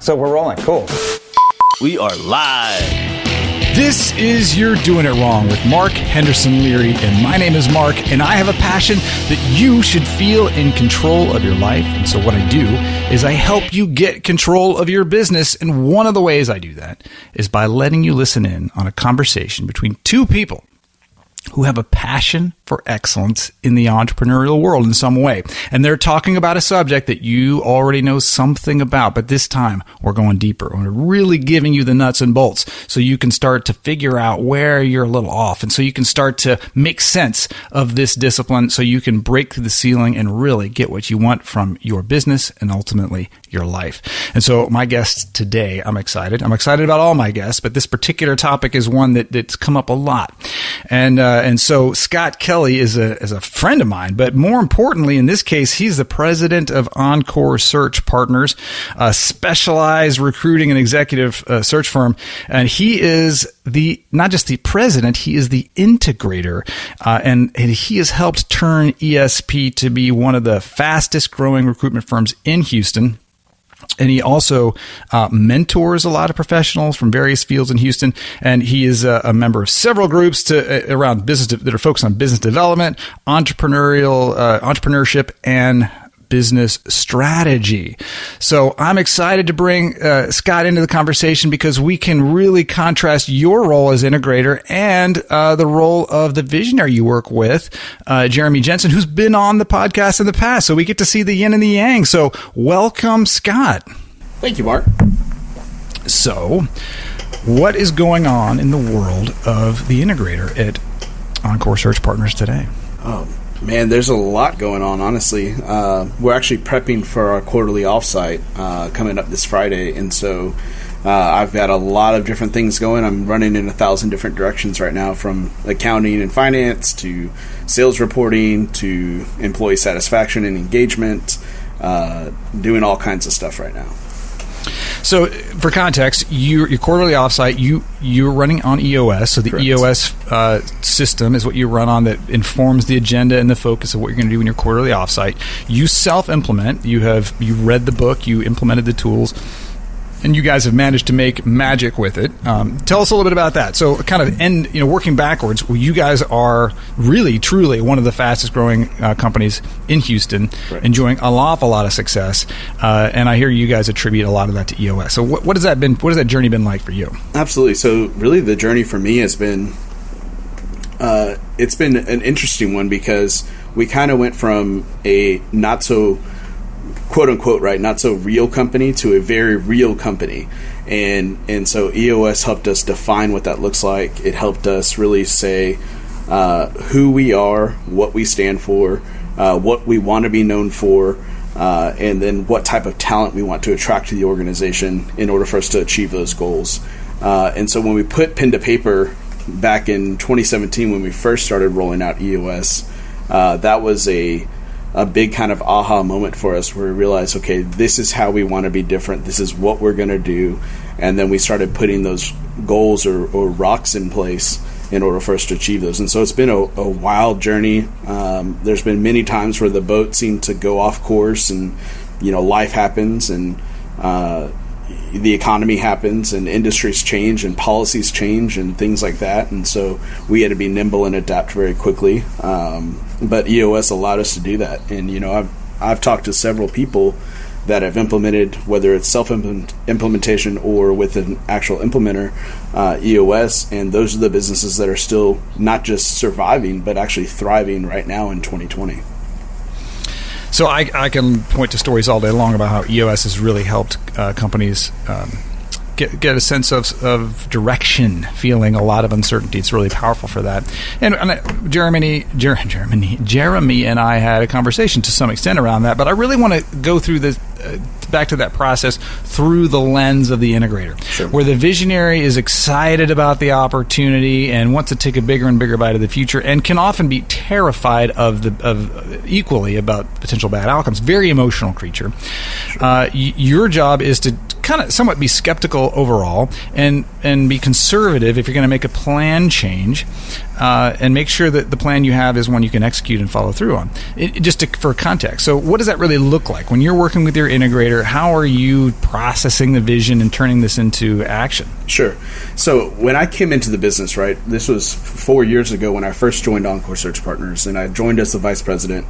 So we're rolling. Cool. We are live. This is You're Doing It Wrong with Mark Henderson Leary, and my name is Mark, and I have a passion that you should feel in control of your life. And so, what I do is I help you get control of your business. And one of the ways I do that is by letting you listen in on a conversation between two people who have a passion for excellence in the entrepreneurial world in some way. And they're talking about a subject that you already know something about, but this time we're going deeper. We're really giving you the nuts and bolts so you can start to figure out where you're a little off and so you can start to make sense of this discipline so you can break through the ceiling and really get what you want from your business and ultimately your life. And so my guest today, I'm excited. I'm excited about all my guests, but this particular topic is one that, that's come up a lot. And, uh, and so Scott Kelly is a, is a friend of mine, but more importantly, in this case, he's the president of Encore Search Partners, a specialized recruiting and executive uh, search firm. And he is the, not just the president, he is the integrator. Uh, and, and he has helped turn ESP to be one of the fastest growing recruitment firms in Houston and he also uh, mentors a lot of professionals from various fields in Houston. And he is a, a member of several groups to uh, around business that are focused on business development, entrepreneurial uh, entrepreneurship, and business strategy. So I'm excited to bring uh, Scott into the conversation because we can really contrast your role as integrator and uh, the role of the visionary you work with, uh, Jeremy Jensen, who's been on the podcast in the past. So we get to see the yin and the yang. So welcome, Scott. Thank you, Mark. So, what is going on in the world of the integrator at Encore Search Partners today? Oh, Man, there's a lot going on, honestly. Uh, we're actually prepping for our quarterly offsite uh, coming up this Friday, and so uh, I've got a lot of different things going. I'm running in a thousand different directions right now, from accounting and finance to sales reporting to employee satisfaction and engagement, uh, doing all kinds of stuff right now. So, for context, you, your quarterly offsite, you you're running on EOS. So the Correct. EOS uh, system is what you run on that informs the agenda and the focus of what you're going to do in your quarterly offsite. You self implement. You have you read the book. You implemented the tools and you guys have managed to make magic with it. Um, tell us a little bit about that. So, kind of end, you know, working backwards. Well, you guys are really, truly one of the fastest growing uh, companies in Houston, right. enjoying an awful lot of success. Uh, and I hear you guys attribute a lot of that to EOS. So, what, what has that been? What has that journey been like for you? Absolutely. So, really, the journey for me has been. Uh, it's been an interesting one because we kind of went from a not so quote unquote right not so real company to a very real company. And and so EOS helped us define what that looks like. It helped us really say uh, who we are what we stand for uh, what we want to be known for uh, and then what type of talent we want to attract to the organization in order for us to achieve those goals. Uh, and so when we put pen to paper back in 2017 when we first started rolling out EOS uh, that was a a big kind of aha moment for us where we realized, okay, this is how we want to be different. This is what we're going to do. And then we started putting those goals or, or, rocks in place in order for us to achieve those. And so it's been a, a wild journey. Um, there's been many times where the boat seemed to go off course and, you know, life happens and, uh, the economy happens and industries change and policies change and things like that. And so we had to be nimble and adapt very quickly. Um, but EOS allowed us to do that. And, you know, I've, I've talked to several people that have implemented, whether it's self implementation or with an actual implementer, uh, EOS, and those are the businesses that are still not just surviving, but actually thriving right now in 2020. So I, I can point to stories all day long about how EOS has really helped uh, companies um, get get a sense of, of direction, feeling a lot of uncertainty. It's really powerful for that. And, and Jeremy, Jer- Jeremy, Jeremy, and I had a conversation to some extent around that. But I really want to go through the uh, back to that process through the lens of the integrator, sure. where the visionary is excited about the opportunity and wants to take a bigger and bigger bite of the future, and can often be terrified of the of equally about potential bad outcomes. Very emotional creature. Sure. Uh, y- your job is to kind of somewhat be skeptical overall and and be conservative if you're going to make a plan change uh, and make sure that the plan you have is one you can execute and follow through on. It, just to, for context, so what does that really look like when you're working with your integrator? How are you processing the vision and turning this into action? Sure. So when I came into the business, right, this was four years ago when I first joined Encore Search Partners, and I joined as the vice president.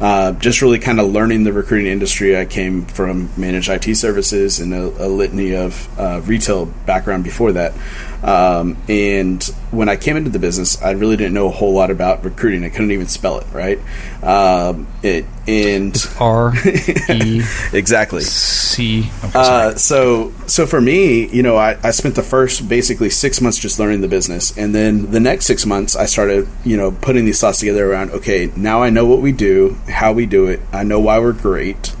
Uh, just really kind of learning the recruiting industry. I came from managed IT services and a, a litany of uh, retail background before that. Um, and when I came into the business, I really didn't know a whole lot about recruiting. I couldn't even spell it, right? Um, it and R E exactly. C. Uh, so so for me, you know, I, I spent the first basically six months just learning the business, and then the next six months I started, you know, putting these thoughts together around. Okay, now I know what we do, how we do it. I know why we're great.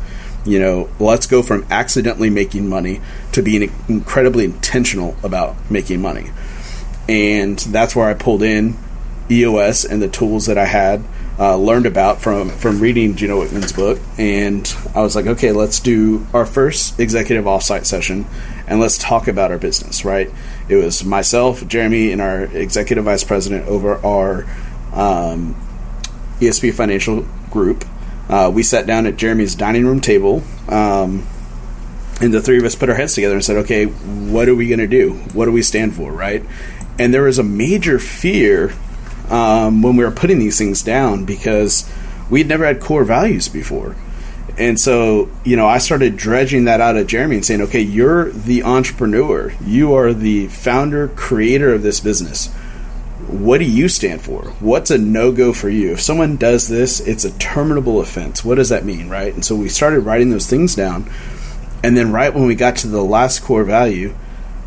You know, let's go from accidentally making money to being incredibly intentional about making money, and that's where I pulled in EOS and the tools that I had uh, learned about from from reading Gino Wickman's book, and I was like, okay, let's do our first executive offsite session, and let's talk about our business. Right? It was myself, Jeremy, and our executive vice president over our um, ESP Financial Group. Uh, we sat down at Jeremy's dining room table. Um, and the three of us put our heads together and said, okay, what are we going to do? What do we stand for, right? And there was a major fear um, when we were putting these things down because we'd never had core values before. And so, you know, I started dredging that out of Jeremy and saying, okay, you're the entrepreneur. You are the founder, creator of this business. What do you stand for? What's a no go for you? If someone does this, it's a terminable offense. What does that mean, right? And so we started writing those things down. And then, right when we got to the last core value,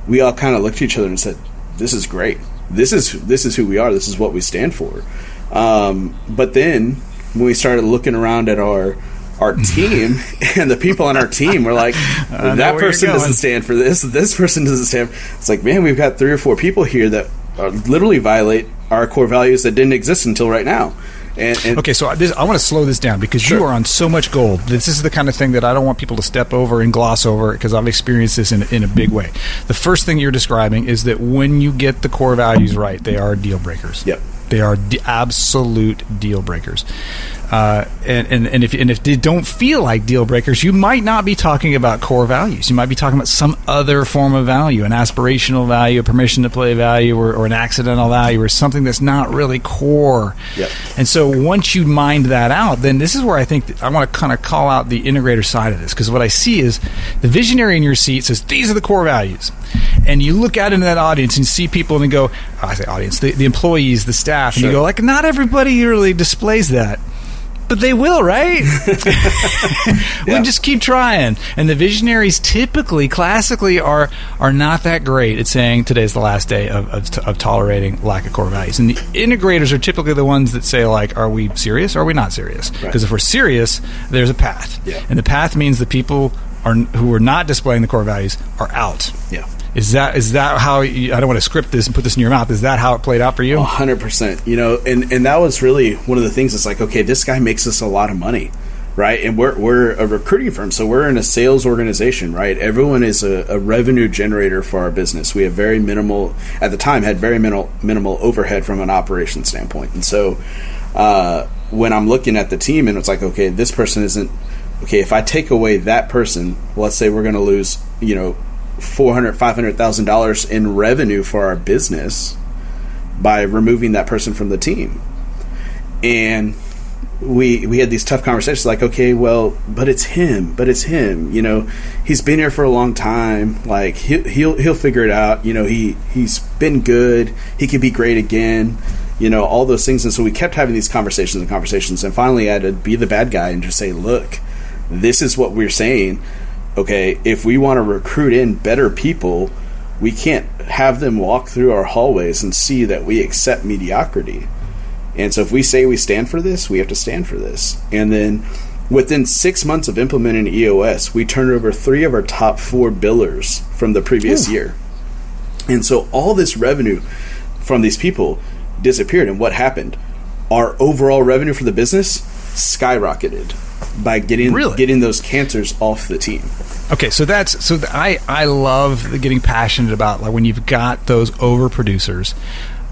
we all kind of looked at each other and said, "This is great. This is this is who we are. This is what we stand for." Um, but then, when we started looking around at our our team and the people on our team were like, "That person doesn't stand for this. This person doesn't stand." It's like, man, we've got three or four people here that uh, literally violate our core values that didn't exist until right now. And, and Okay, so I- this, I want to slow this down because you are on so much gold. This is the kind of thing that I don't want people to step over and gloss over because I've experienced this in, in a big way. The first thing you're describing is that when you get the core values right, they are deal breakers. Yep. They are d- absolute deal breakers. Uh, and, and, and, if, and if they don't feel like deal breakers, you might not be talking about core values. You might be talking about some other form of value, an aspirational value, a permission to play value, or, or an accidental value, or something that's not really core. Yep. And so once you mind that out, then this is where I think I want to kind of call out the integrator side of this because what I see is the visionary in your seat says these are the core values, and you look out into that audience and see people and you go, oh, I say audience, the, the employees, the staff, and you go like, not everybody really displays that. But they will, right? we Yeah. just keep trying. And the visionaries typically, classically, are are not that great at saying today's the last day of, of, of tolerating lack of core values. And the integrators are typically the ones that say, like, are we serious or are we not serious? Because if we're serious, there's a path. Yeah. And the path means the people are who are not displaying the core values are out. yeah. Is that is that how you, I don't want to script this and put this in your mouth? Is that how it played out for you? Hundred percent. You know, and and that was really one of the things. It's like, okay, this guy makes us a lot of money, right? And we're we're a recruiting firm, so we're in a sales organization, right? Everyone is a, a revenue generator for our business. We have very minimal at the time had very minimal minimal overhead from an operation standpoint, and so uh, when I'm looking at the team, and it's like, okay, this person isn't okay. If I take away that person, let's say we're going to lose, you know. Four hundred, five hundred thousand dollars in revenue for our business, by removing that person from the team. And we we had these tough conversations like okay well but it's him but it's him you know? He's been here for a long time. Like he, he'll he'll figure it out. You know he he's been good. He could be great again you know all those things. And so we kept having these conversations and conversations. And finally I had to be the bad guy and just say look this is what we're saying okay if we want to recruit in better people we can't have them walk through our hallways and see that we accept mediocrity and so if we say we stand for this, we have to stand for this. And then within six months of implementing EOS, we turned over three of our top four billers from the previous year. And so all this revenue from these people disappeared. And what happened? Our overall revenue for the business skyrocketed by getting Really? getting those cancers off the team. Okay, so that's so I I love the getting passionate about like when you've got those over producers.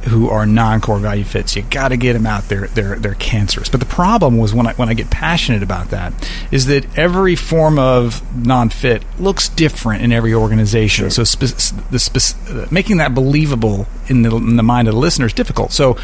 who are non-core value fits. You got to get them out there. They're they're cancerous. But the problem was when I when I get passionate about that is that every form of non-fit looks different in every organization. So spe- the spe- making that believable in the in the mind of the listener is difficult. So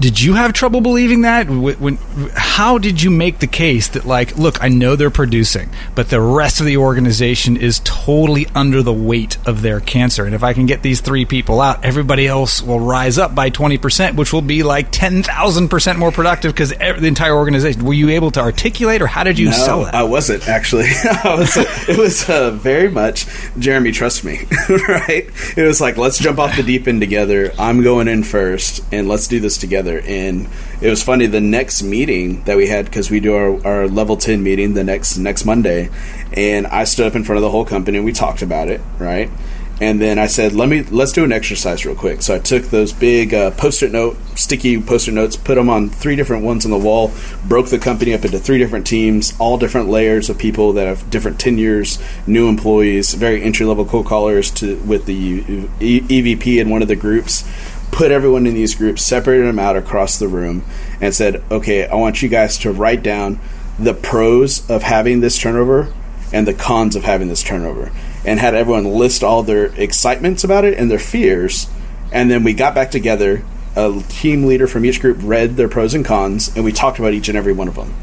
did you have trouble believing that? When, when, how did you make the case that, like, look, I know they're producing, but the rest of the organization is totally under the weight of their cancer, and if I can get these three people out, everybody else will rise up by twenty percent, which will be like ten thousand percent more productive because the entire organization. Were you able to articulate, or how did you no, sell it? I wasn't actually. I was, it was uh, very much Jeremy. Trust me, right? It was like let's jump off the deep end together. I'm going in first, and let's do this together together. And it was funny. The next meeting that we had because we do our, our level ten meeting the next next Monday, and I stood up in front of the whole company and we talked about it, right? And then I said, "Let me let's do an exercise real quick." So I took those big uh, post-it note, sticky post-it notes, put them on three different ones on the wall, broke the company up into three different teams, all different layers of people that have different tenures, new employees, very entry-level cold callers to with the EVP in one of the groups put everyone in these groups, separated them out across the room, and said, okay, I want you guys to write down the pros of having this turnover and the cons of having this turnover. And had everyone list all their excitements about it and their fears. And then we got back together. A team leader from each group read their pros and cons, and we talked about each and every one of them.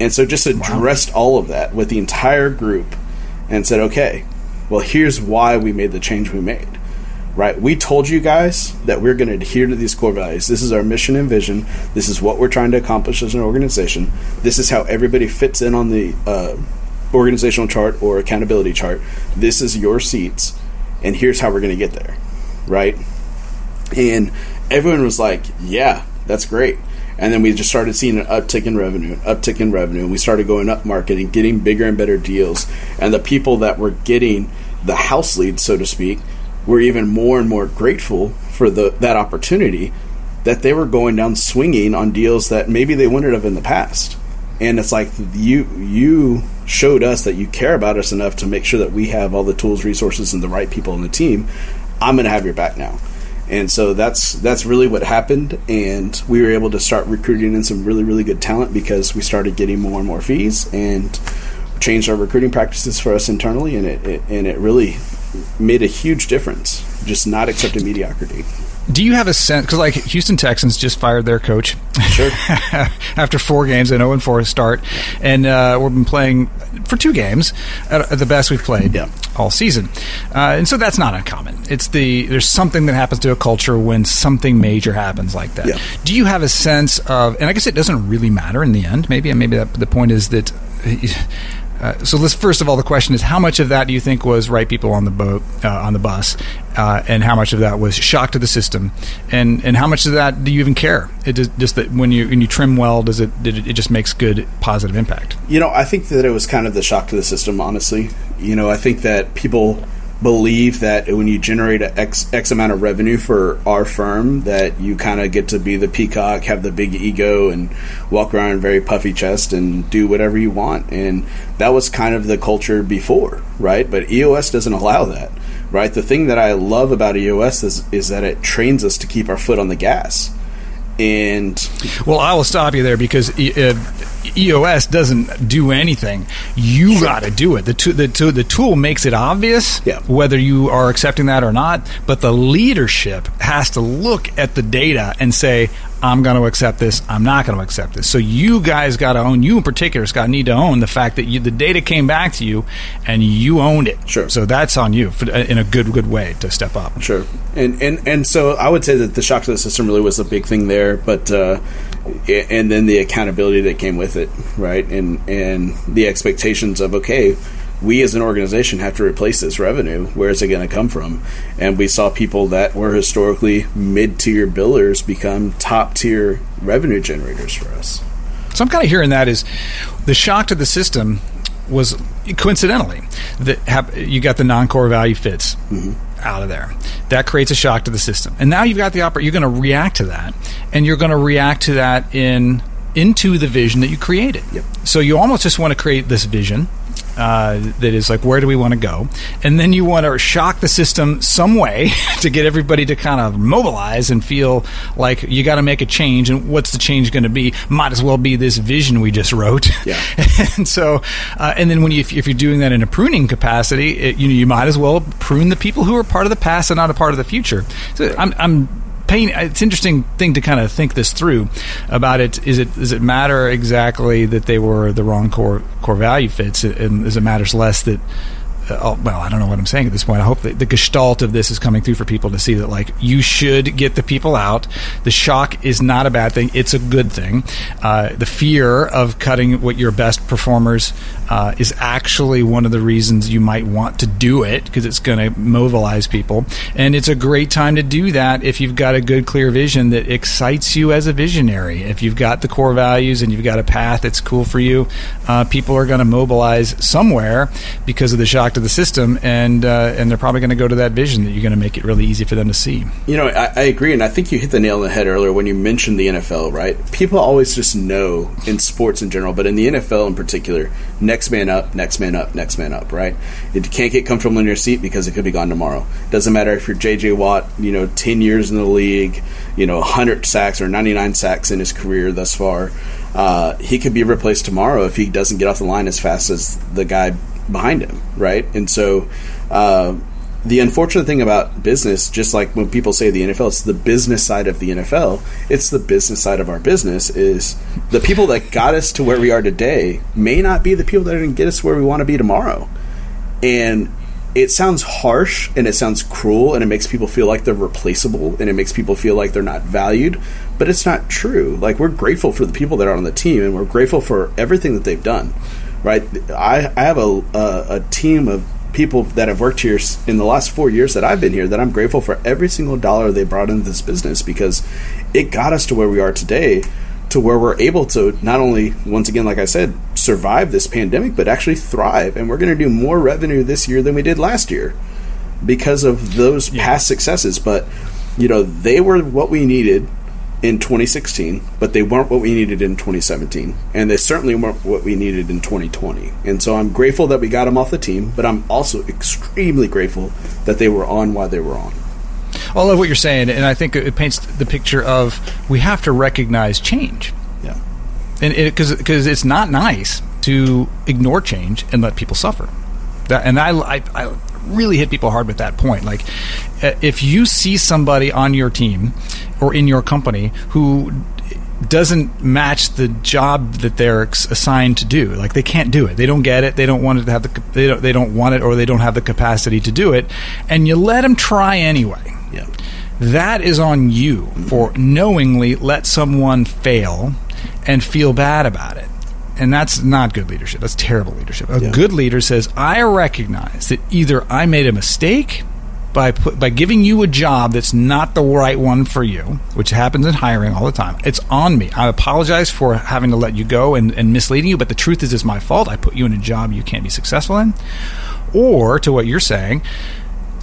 And so just addressed wow. all of that with the entire group and said, okay, well, here's why we made the change we made right? We told you guys that we're going to adhere to these core values. This is our mission and vision. This is what we're trying to accomplish as an organization. This is how everybody fits in on the uh, organizational chart or accountability chart. This is your seats, and here's how we're going to get there, right? And everyone was like, "Yeah, that's great." And then we just started seeing an uptick in revenue, uptick in revenue, and we started going up market and getting bigger and better deals. And the people that were getting the house leads, so to speak, were even more and more grateful for the that opportunity that they were going down swinging on deals that maybe they wouldn't have in the past. And it's like you you showed us that you care about us enough to make sure that we have all the tools, resources, and the right people on the team. I'm going to have your back now. And so that's that's really what happened, and we were able to start recruiting in some really really good talent because we started getting more and more fees and changed our recruiting practices for us internally, and it, it and it really made a huge difference. Just not accepting mediocrity. Do you have a sense? Because like Houston Texans just fired their coach. Sure. after four games, an 0 and 4 start, and uh, we've been playing for two games at, at the best we've played yeah. all season, uh, and so that's not uncommon. It's the there's something that happens to a culture when something major happens like that. Yeah. Do you have a sense of? And I guess it doesn't really matter in the end. Maybe and maybe that, the point is that uh, so let's first of all, the question is how much of that do you think was right people on the boat uh, on the bus, uh, and how much of that was shock to the system, and and how much of that do you even care? It just, just that when you when you trim well, does it, it it just makes good positive impact? You know, I think that it was kind of the shock to the system. Honestly, you know, I think that people believe that when you generate X, X amount of revenue for our firm, that you kind of get to be the peacock, have the big ego, and walk around in very puffy chest and do whatever you want. And that was kind of the culture before, right? But EOS doesn't allow that, right? The thing that I love about EOS is, is that it trains us to keep our foot on the gas. And well, I will stop you there because uh, EOS doesn't do anything. You got to do it. The, to, the, to, the tool makes it obvious yeah. whether you are accepting that or not, but the leadership has to look at the data and say, I'm going to accept this. I'm not going to accept this. So you guys got to own. You in particular, Scott, need to own the fact that you, the data came back to you, and you owned it. Sure. So that's on you for, in a good good way to step up. Sure. And and and so I would say that the shock to the system really was a big thing there, but. Uh, and then the accountability that came with it, right? And and the expectations of okay, we as an organization have to replace this revenue. Where is it going to come from? And we saw people that were historically mid tier billers become top tier revenue generators for us. So I'm kind of hearing that is the shock to the system was coincidentally that you got the non-core value fits mm-hmm. out of there. That creates a shock to the system, and now you've got the opera. You're going to react to that, and you're going to react to that in into the vision that you created. Yep. So you almost just want to create this vision uh, that is like, where do we want to go? And then you want to shock the system some way to get everybody to kind of mobilize and feel like you got to make a change. And what's the change going to be? Might as well be this vision we just wrote. Yeah. and so, uh, and then when you, if, if, you're doing that in a pruning capacity, it, you know, you might as well prune the people who are part of the past and not a part of the future. So I'm, I'm pain. It's interesting thing to kind of think this through about it. Is it does it matter exactly that they were the wrong core core value fits, and does it matters less that oh, well, I don't know what I'm saying at this point. I hope that the gestalt of this is coming through for people to see that, like, you should get the people out. The shock is not a bad thing; it's a good thing. Uh, the fear of cutting what your best performers uh, is actually one of the reasons you might want to do it because it's going to mobilize people, and it's a great time to do that if you've got a good, clear vision that excites you as a visionary. If you've got the core values and you've got a path that's cool for you, uh, people are going to mobilize somewhere because of the shock to the system, and uh, and they're probably going to go to that vision that you're going to make it really easy for them to see. You know, I, I, agree, and I think you hit the nail on the head earlier when you mentioned the NFL. Right? People always just know in sports in general, but in the NFL in particular, next man up, next man up, next man up. Right? You can't get comfortable in your seat because it could be gone tomorrow. Doesn't matter if you're J.J. Watt, you know, ten years in the league, you know, hundred sacks or ninety nine sacks in his career thus far. Uh, he could be replaced tomorrow if he doesn't get off the line as fast as the guy behind him, right? And so, uh, the unfortunate thing about business, just like when people say the NFL, it's the business side of the NFL. It's the business side of our business. Is the people that got us to where we are today may not be the people that are going to get us where we want to be tomorrow, and it sounds harsh and it sounds cruel and it makes people feel like they're replaceable and it makes people feel like they're not valued but it's not true like we're grateful for the people that are on the team and we're grateful for everything that they've done right? I, I have a, a, a team of people that have worked here in the last four years that I've been here that I'm grateful for every single dollar they brought into this business because it got us to where we are today to where we're able to not only once again like I said survive this pandemic but actually thrive and we're going to do more revenue this year than we did last year because of those yeah. past successes but you know they were what we needed in 2016, but they weren't what we needed in 2017, and they certainly weren't what we needed in 2020. And so I'm grateful that we got them off the team, but I'm also extremely grateful that they were on while they were on. I love what you're saying, and I think it paints the picture of we have to recognize change. Yeah, and because it, because it's not nice to ignore change and let people suffer. That, and I, I, I really hit people hard with that point. Like, uh, if you see somebody on your team or in your company who doesn't match the job that they're assigned to do. Like they can't do it. They don't get it. They don't want it to have the. They don't. They don't want it, or they don't have the capacity to do it. And you let them try anyway. Yeah. That is on you for knowingly let someone fail and feel bad about it. And that's not good leadership. That's terrible leadership. A yeah. good leader says, I recognize that either I made a mistake by put, by giving you a job that's not the right one for you, which happens in hiring all the time. It's on me. I apologize for having to let you go and, and misleading you, but the truth is, it's my fault. I put you in a job you can't be successful in. Or to what you're saying,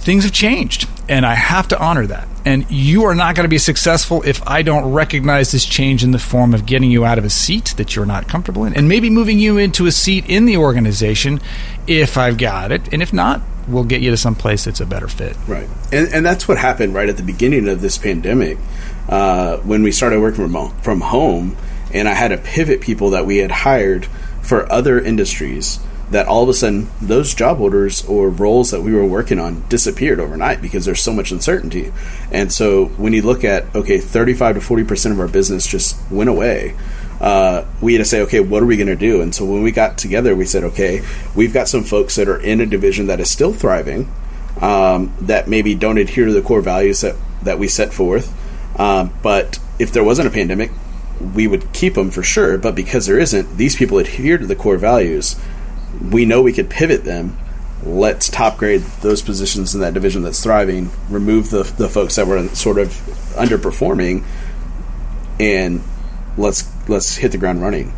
things have changed, and I have to honor that. And you are not going to be successful if I don't recognize this change in the form of getting you out of a seat that you're not comfortable in, and maybe moving you into a seat in the organization if I've got it, and if not, we'll get you to some place that's a better fit. Right, and and that's what happened right at the beginning of this pandemic uh, when we started working from from home, and I had to pivot people that we had hired for other industries. That all of a sudden those job orders or roles that we were working on disappeared overnight because there's so much uncertainty. And so when you look at okay, 35 to 40 percent of our business just went away uh, we had to say, okay, what are we going to do? And so when we got together, we said, okay, we've got some folks that are in a division that is still thriving, um, that maybe don't adhere to the core values that, that we set forth. Um, but if there wasn't a pandemic, we would keep them for sure. But because there isn't, these people adhere to the core values. We know we could pivot them. Let's top grade those positions in that division that's thriving, remove the, the folks that were sort of underperforming, and let's let's hit the ground running.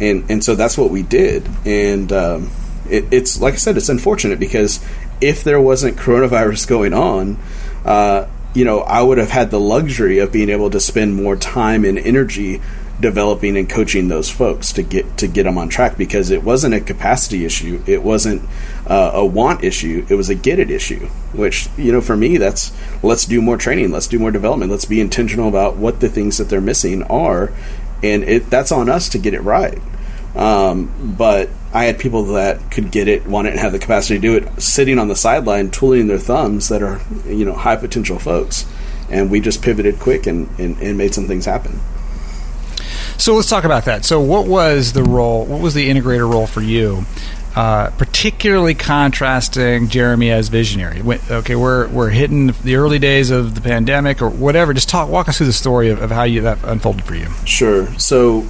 And and so that's what we did. And um, it, it's like I said, it's unfortunate because if there wasn't coronavirus going on, uh, you know, I would have had the luxury of being able to spend more time and energy developing and coaching those folks to get to get them on track because it wasn't a capacity issue it wasn't uh, a want issue it was a get it issue which you know for me that's let's do more training let's do more development let's be intentional about what the things that they're missing are and it that's on us to get it right um, but I had people that could get it, want it, and have the capacity to do it, sitting on the sideline, twiddling their thumbs that are, you know, high potential folks. And we just pivoted quick and, and, and made some things happen. So let's talk about that. So, what was the role? What was the integrator role for you? Uh, particularly contrasting Jeremy as visionary. Okay, we're we're hitting the early days of the pandemic or whatever. Just talk, walk us through the story of, of how you that unfolded for you. Sure. So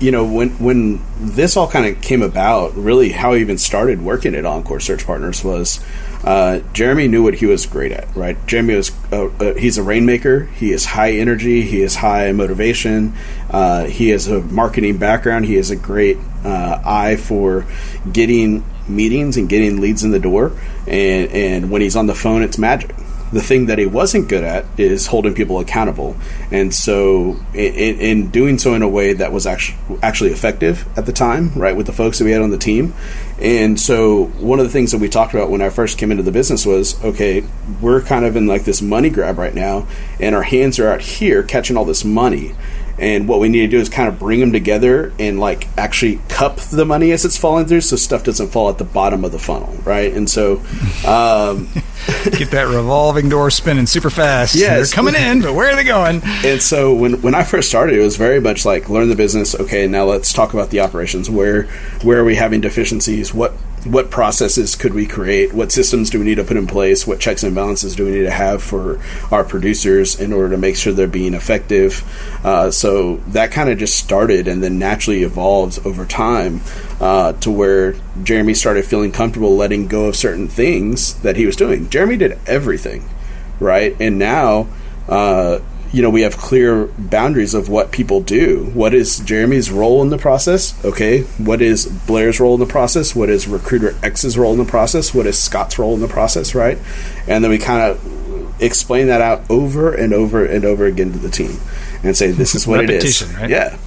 you know, when when this all kind of came about, really how I even started working at Encore Search Partners was uh, Jeremy knew what he was great at, right? Jeremy was uh, uh, he's a rainmaker. He is high energy. He is high motivation. Uh, he has a marketing background. He has a great uh, eye for getting meetings and getting leads in the door. And and when he's on the phone, it's magic the thing that he wasn't good at is holding people accountable. And so, in, in, doing so in a way that was actually actually effective at the time, right, with the folks that we had on the team. And so, one of the things that we talked about when I first came into the business was, okay, we're kind of in like this money grab right now, and our hands are out here catching all this money and what we need to do is kind of bring them together and like actually cup the money as it's falling through so stuff doesn't fall at the bottom of the funnel right? And so um, get that revolving door spinning super fast. Yeah they're coming in but where are they going? And so when, when i first started it was very much like learn the business. Okay now let's talk about the operations. Where where are we having deficiencies? What what processes could we create? What systems do we need to put in place? What checks and balances do we need to have for our producers in order to make sure they're being effective? Uh, so that kind of just started and then naturally evolved over time uh, to where Jeremy started feeling comfortable letting go of certain things that he was doing. Jeremy did everything, right? And now, uh, you know, we have clear boundaries of what people do. What is Jeremy's role in the process? Okay. What is Blair's role in the process? What is Recruiter X's role in the process? What is Scott's role in the process, right? And then we kind of explain that out over and over and over again to the team and say, this is what it is. Right? Yeah.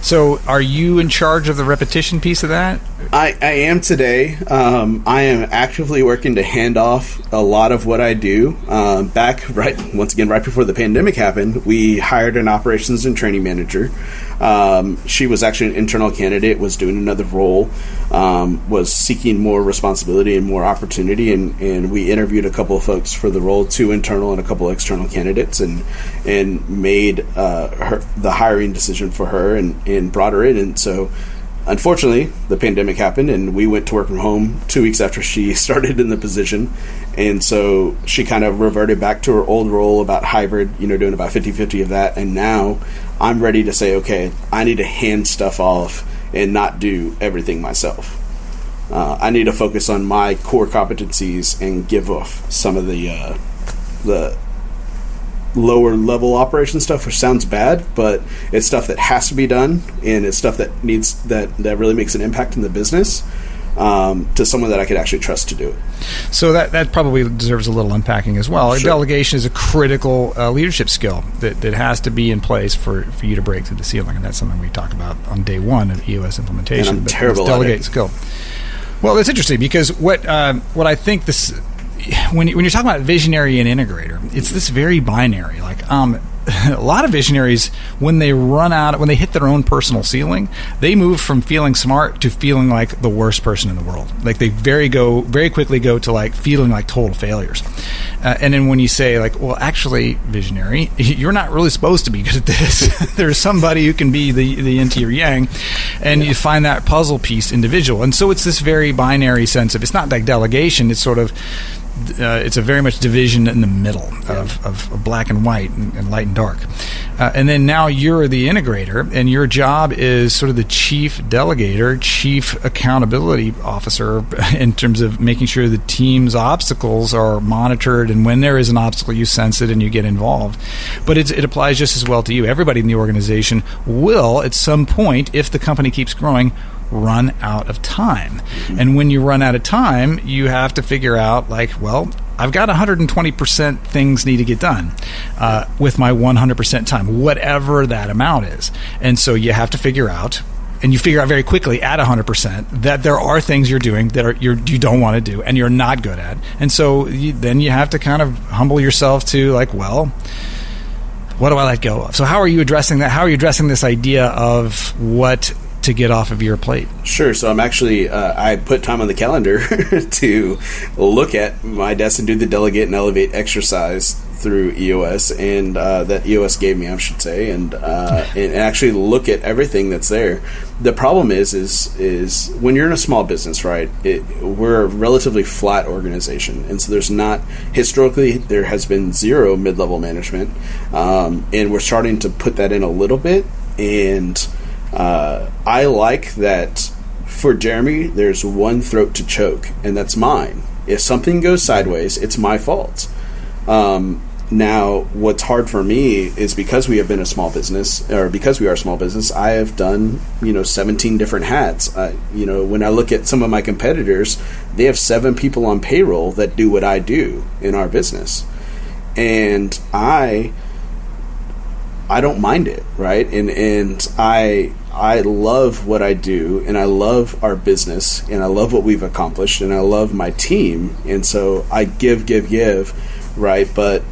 So, are you in charge of the repetition piece of that? I, I am today. Um, I am actively working to hand off a lot of what I do. Um, back right once again, right before the pandemic happened, we hired an operations and training manager. Um, she was actually an internal candidate, was doing another role, um, was seeking more responsibility and more opportunity, and, and we interviewed a couple of folks for the role, two internal and a couple external candidates, and and made uh, her, the hiring decision for her and, and brought her in, and so unfortunately, the pandemic happened, and we went to work from home two weeks after she started in the position. And so she kind of reverted back to her old role about hybrid, you know, doing about 50 50 of that. And now I'm ready to say, okay, I need to hand stuff off and not do everything myself. Uh, I need to focus on my core competencies and give off some of the uh, the lower level operation stuff, which sounds bad, but it's stuff that has to be done, and it's stuff that needs that that really makes an impact in the business. Um, to someone that I could actually trust to do it. So that that probably deserves a little unpacking as well. Sure. Delegation is a critical uh, leadership skill that, that has to be in place for, for you to break through the ceiling, and that's something we talk about on day one of EOS implementation. And I'm terrible delegate skill. Well, that's interesting because what uh, what I think this when, when you're talking about visionary and integrator, it's this very binary. Like, um, a lot of visionaries, when they run out, when they hit their own personal ceiling, they move from feeling smart to feeling like the worst person in the world. Like they very go very quickly go to like feeling like total failures. Uh, and then when you say like, well, actually, visionary, you're not really supposed to be good at this. There's somebody who can be the the yin to your yang, and yeah. you find that puzzle piece individual. And so it's this very binary sense of it's not like delegation. It's sort of uh, it's a very much division in the middle of, of, of black and white and, and light and dark. Uh, and then now you're the integrator, and your job is sort of the chief delegator, chief accountability officer in terms of making sure the team's obstacles are monitored. And when there is an obstacle, you sense it and you get involved. But it applies just as well to you. Everybody in the organization will, at some point, if the company keeps growing, run out of time. And when you run out of time, you have to figure out, like, well, I've got 120% things need to get done uh, with my 100% time, whatever that amount is. And so you have to figure out and you figure out very quickly at 100% that there are things you're doing that are you're, you don't want to do and you're not good at. And so you, then you have to kind of humble yourself to like, well, what do I let go of? So how are you addressing that? How are you addressing this idea of what to get off of your plate? Sure. So I'm actually uh, I put time on the calendar to look at my desk and do the delegate and elevate exercise through EOS, and uh, that EOS gave me, I should say, and uh, and actually look at everything that's there. The problem is, is is when you're in a small business, right? It, we're a relatively flat organization, and so there's not historically there has been zero mid-level management, um, and we're starting to put that in a little bit, and uh, I like that. For Jeremy, there's one throat to choke, and that's mine. If something goes sideways, it's my fault. Um, now, what's hard for me is because we have been a small business, or because we are a small business, I have done you know 17 different hats. Uh, you know, when I look at some of my competitors, they have seven people on payroll that do what I do in our business, and I I don't mind it, right? And and I I love what I do, and I love our business, and I love what we've accomplished, and I love my team, and so I give, give, give, right? But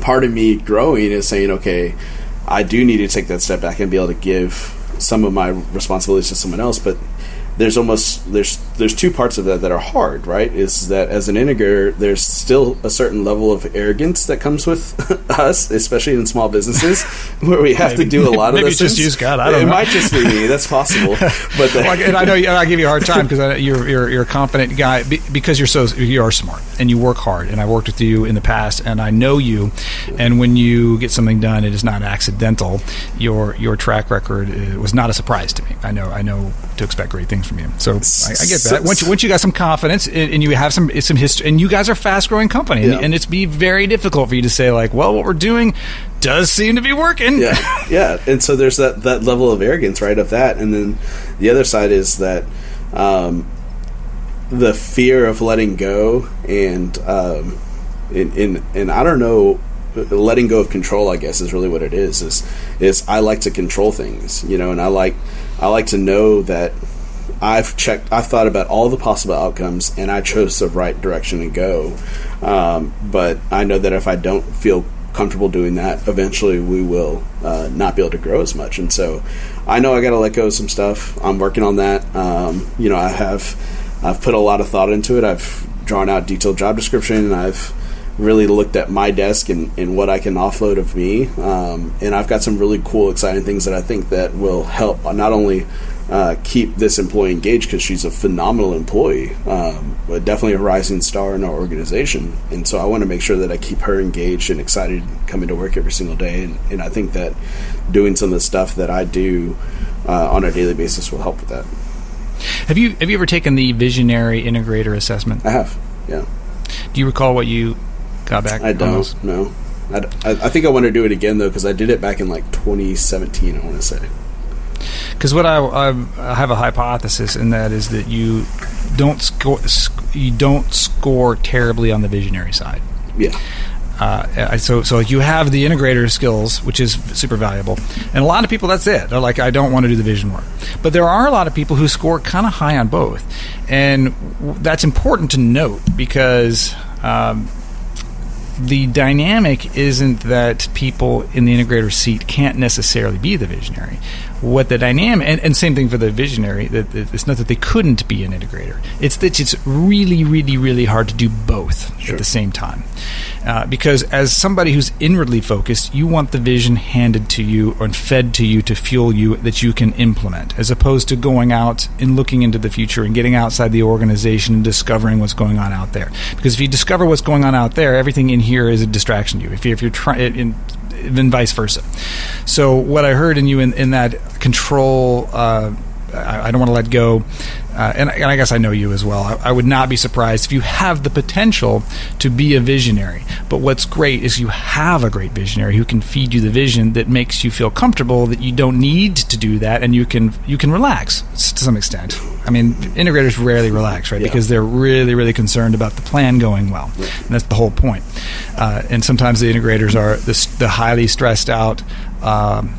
part of me growing is saying, okay, I do need to take that step back and be able to give some of my responsibilities to someone else, but there's almost there's there's two parts of that that are hard, right? Is that as an integrator, there's still a certain level of arrogance that comes with us, especially in small businesses, where we have maybe, to do a lot of maybe those just things. use God. I don't it know. might just be me. That's possible. But the, Well, and I know I give you a hard time because you're, you're you're a confident guy because you're so you are smart and you work hard. And I worked with you in the past, and I know you. And when you get something done, it is not accidental. Your your track record uh, was not a surprise to me. I know I know to expect great things from you. So I, I get that. Once you, once you got some confidence and, and you have some some history, and you guys are a fast growing company, and, Yeah. and it's be very difficult for you to say like, well, what we're doing does seem to be working. yeah, yeah. And so there's that that level of arrogance, right? Of that, and then the other side is that um, the fear of letting go, and um, in, in and I don't know, letting go of control. I guess is really what it is. Is is I like to control things, you know, and I like I like to know that. I've checked. I've thought about all the possible outcomes, and I chose the right direction to go. Um, but I know that if I don't feel comfortable doing that, eventually we will uh, not be able to grow as much. And so, I know I got to let go of some stuff. I'm working on that. Um, you know, I have. I've put a lot of thought into it. I've drawn out detailed job description, and I've really looked at my desk and, and what I can offload of me. Um, and I've got some really cool, exciting things that I think that will help not only uh, keep this employee engaged because she's a phenomenal employee, um, but definitely a rising star in our organization. And so I want to make sure that I keep her engaged and excited coming to work every single day. And, and I think that doing some of the stuff that I do uh, on a daily basis will help with that. Have you have you ever taken the visionary integrator assessment? I have, yeah. Do you recall what you got back? I don't know. I, I, think I want to do it again though because I did it back in like 2017. I want to say. Because what I, I, I have a hypothesis, and that is that you don't score sc- you don't score terribly on the visionary side. Yeah. Uh, so so you have the integrator skills, which is super valuable, and a lot of people that's it. They're like, I don't want to do the vision work, but there are a lot of people who score kind of high on both, and w- that's important to note because. Um, the dynamic isn't that people in the integrator seat can't necessarily be the visionary. What the dynamic, and, and same thing for the visionary, that it's not that they couldn't be an integrator. It's that it's really, really, really hard to do both Sure. at the same time. Uh, because as somebody who's inwardly focused, you want the vision handed to you or fed to you to fuel you that you can implement, as opposed to going out and looking into the future and getting outside the organization and discovering what's going on out there. Because if you discover what's going on out there, everything in here is a distraction to you. If you're, if you're trying, then vice versa. So what I heard in you in, in that control, uh, I, I don't want to let go. uh, and, and, I guess I know you as well. I, I, would not be surprised if you have the potential to be a visionary. But what's great is you have a great visionary who can feed you the vision that makes you feel comfortable that you don't need to do that, and you can you can relax to some extent. I mean, integrators rarely relax, right? Yeah. Because they're really really concerned about the plan going well, and that's the whole point. Uh, and sometimes the integrators are the, the highly stressed out. Um,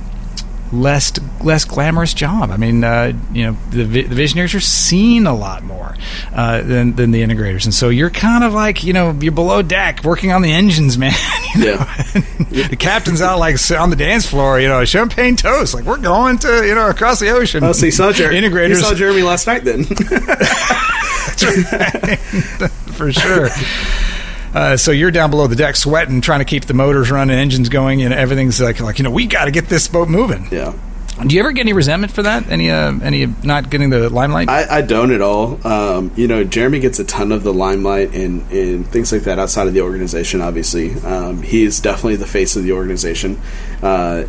less less glamorous job. I mean, uh, you know, the, the, visionaries are seen a lot more uh, than than the integrators, and so you're kind of like you know you're below deck working on the engines, man. yeah. the captain's out like on the dance floor, you know, champagne toast, like we're going to you know across the ocean. Oh, so you saw, Jer- integrators. You saw Jeremy last night, then. For sure. Uh, so you're down below the deck sweating, trying to keep the motors running, engines going, and everything's like, like you know, we got to get this boat moving. Yeah. Do you ever get any resentment for that? Any uh, any not getting the limelight? I, I don't at all. Um, you know, Jeremy gets a ton of the limelight and, and things like that outside of the organization. Obviously, um, he is definitely the face of the organization. Uh,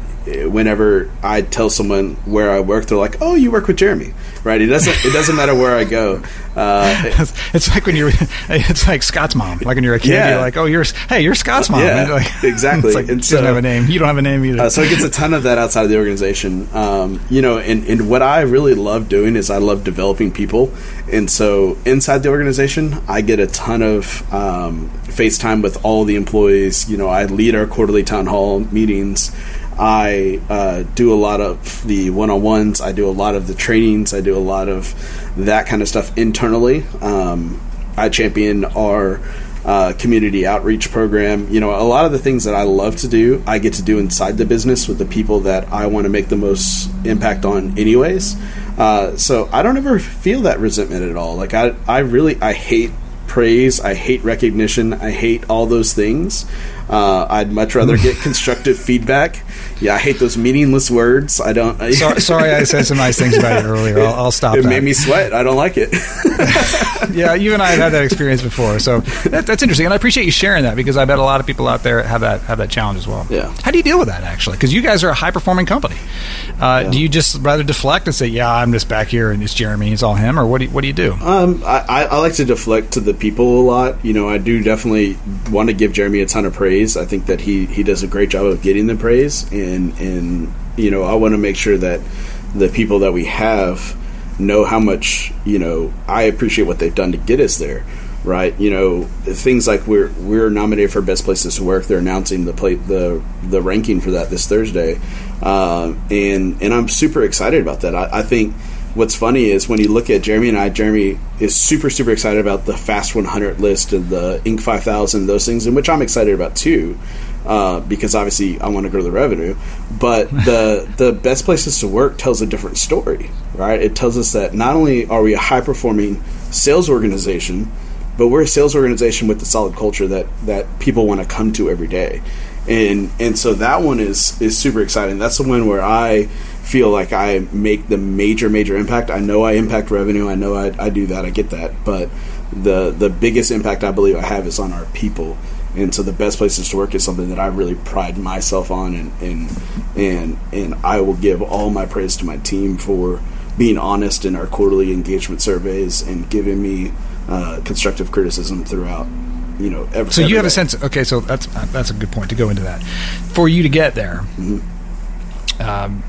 whenever I tell someone where I work, they're like, "Oh, you work with Jeremy." right? It doesn't it doesn't matter where I go. Uh, it's like when you're it's like Scott's mom. Like when you're a kid, yeah. you're like, oh, you're hey, you're Scott's mom. Yeah, like, exactly. Like, and so, doesn't have a name. You don't have a name either. Uh, so it gets a ton of that outside of the organization. Um, you know, and, and what I really love doing is I love developing people, and so inside the organization, I get a ton of um, FaceTime with all the employees. You know, I lead our quarterly town hall meetings. I uh, do a lot of the one on ones. I do a lot of the trainings. I do a lot of that kind of stuff internally. Um, I champion our uh, community outreach program. You know, a lot of the things that I love to do, I get to do inside the business with the people that I want to make the most impact on, anyways. Uh, so I don't ever feel that resentment at all. Like I, I really, I hate praise. I hate recognition. I hate all those things. Uh, I'd much rather get constructive feedback. Yeah, I hate those meaningless words. I don't. sorry, sorry, I said some nice things about you earlier. I'll, I'll stop. It that. made me sweat. I don't like it. yeah, you and I have had that experience before, so that, that's interesting, and I appreciate you sharing that because I bet a lot of people out there have that have that challenge as well. Yeah. How do you deal with that actually? Because you guys are a high performing company. Uh, yeah. Do you just rather deflect and say, "Yeah, I'm just back here and it's Jeremy, it's all him," or what do you, what do you do? Um, I, I like to deflect to the people a lot. You know, I do definitely want to give Jeremy a ton of praise. I think that he he does a great job of getting the praise, and and you know, I want to make sure that the people that we have know how much you know I appreciate what they've done to get us there. Right, you know things like we're we're nominated for best places to work. They're announcing the plate the the ranking for that this Thursday, uh, and and I'm super excited about that. I, I think what's funny is when you look at Jeremy and I, Jeremy is super, super excited about the Fast 100 list and the Inc. 5000, those things, in which I'm excited about too, uh, because obviously I want to grow the revenue. But the the best places to work tells a different story, right? It tells us that not only are we a high performing sales organization, but we're a sales organization with a solid culture that that people want to come to every day. And and so that one is is super exciting. That's the one where I feel like I make the major major impact. I know I impact revenue. I know I, I do that. I get that. But the the biggest impact I believe I have is on our people. And so the best places to work is something that I really pride myself on, and and and and I will give all my praise to my team for being honest in our quarterly engagement surveys and giving me uh, constructive criticism throughout you know every, so you have day. a sense okay so that's that's a good point to go into that for you to get there mm-hmm. um,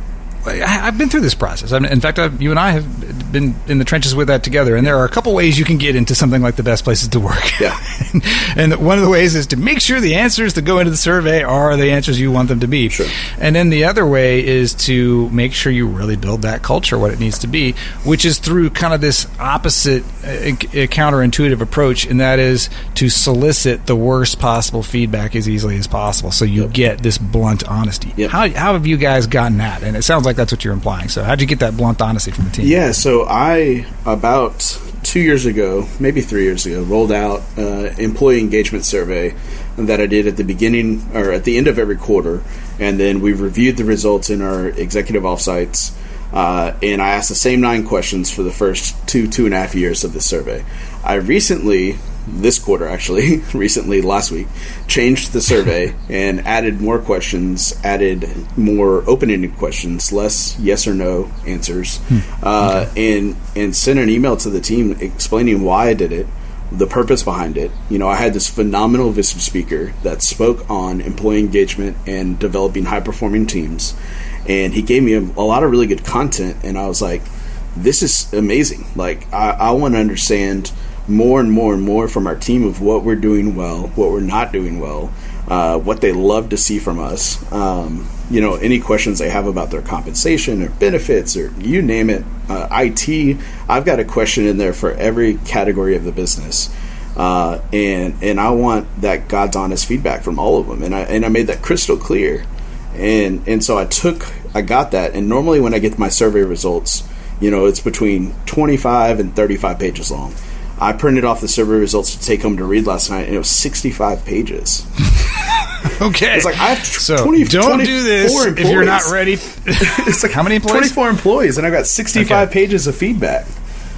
I've been through this process. In fact, I've, you and I have been in the trenches with that together. And there are a couple ways you can get into something like the best places to work. Yeah. and, one of the ways is to make sure the answers that go into the survey are the answers you want them to be. Sure. And then the other way is to make sure you really build that culture, what it needs to be, which is through kind of this opposite, uh, counterintuitive approach, and that is to solicit the worst possible feedback as easily as possible, so you yep. get this blunt honesty. Yep. How how have you guys gotten that? And it sounds like that's what you're implying. So, how'd you get that blunt honesty from the team? Yeah, so I about two years ago, maybe three years ago, rolled out uh, employee engagement survey that I did at the beginning or at the end of every quarter, and then we reviewed the results in our executive offsites. Uh, and I asked the same nine questions for the first two two and a half years of the survey. I recently this quarter actually recently last week changed the survey and added more questions added more open-ended questions less yes or no answers uh, and and sent an email to the team explaining why i did it the purpose behind it. You know i had this phenomenal visitor speaker that spoke on employee engagement and developing high performing teams and he gave me a, a lot of really good content and i was like this is amazing. Like i, I want to understand more and more and more from our team of what we're doing well, what we're not doing well, uh, what they love to see from us. Um, you know, any questions they have about their compensation or benefits or you name it. Uh, IT, I've got a question in there for every category of the business. Uh, and and I want that God's honest feedback from all of them, and I and I made that crystal clear, and and so I took I got that, and normally when I get my survey results, you know, it's between twenty five and thirty five pages long. I printed off the survey results to take home to read last night, and it was 65 pages. Okay. It's like I have so 20, don't do this 24 if you're not ready. It's like How many employees? 24 employees, and I've got 65 Okay. pages of feedback.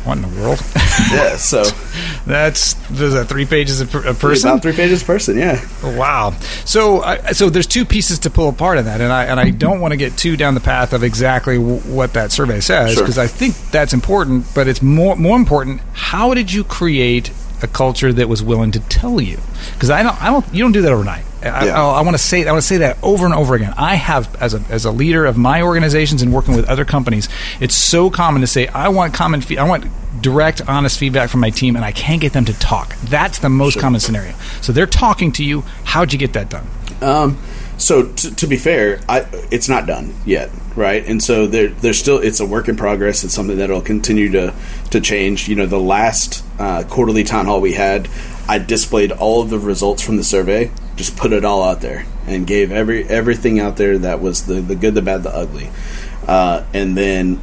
What in the world? Yeah, so That's there's that three pages a, per- a person. about three pages a person. Yeah, oh, Wow. So, I so there's two pieces to pull apart in that, and I and I don't want to get too down the path of exactly w- what that survey says Sure. because I think that's important, but it's more more important. How did you create a culture that was willing to tell you? Because I don't, I don't, you don't do that overnight. I, Yeah. I, I want to say, I want to say that over and over again. I have, as a as a leader of my organizations and working with other companies, it's so common to say, I want common, fe- I want direct, honest feedback from my team, and I can't get them to talk. That's the most common scenario. So they're talking to you. How'd you get that done? Um, so t- to be fair, I, it's not done yet, right? And so there, there's still it's a work in progress. It's something that'll continue to to change. You know, the last uh, quarterly town hall we had, I displayed all of the results from the survey, just put it all out there, and gave every everything out there that was the the good, the bad, the ugly, uh, and then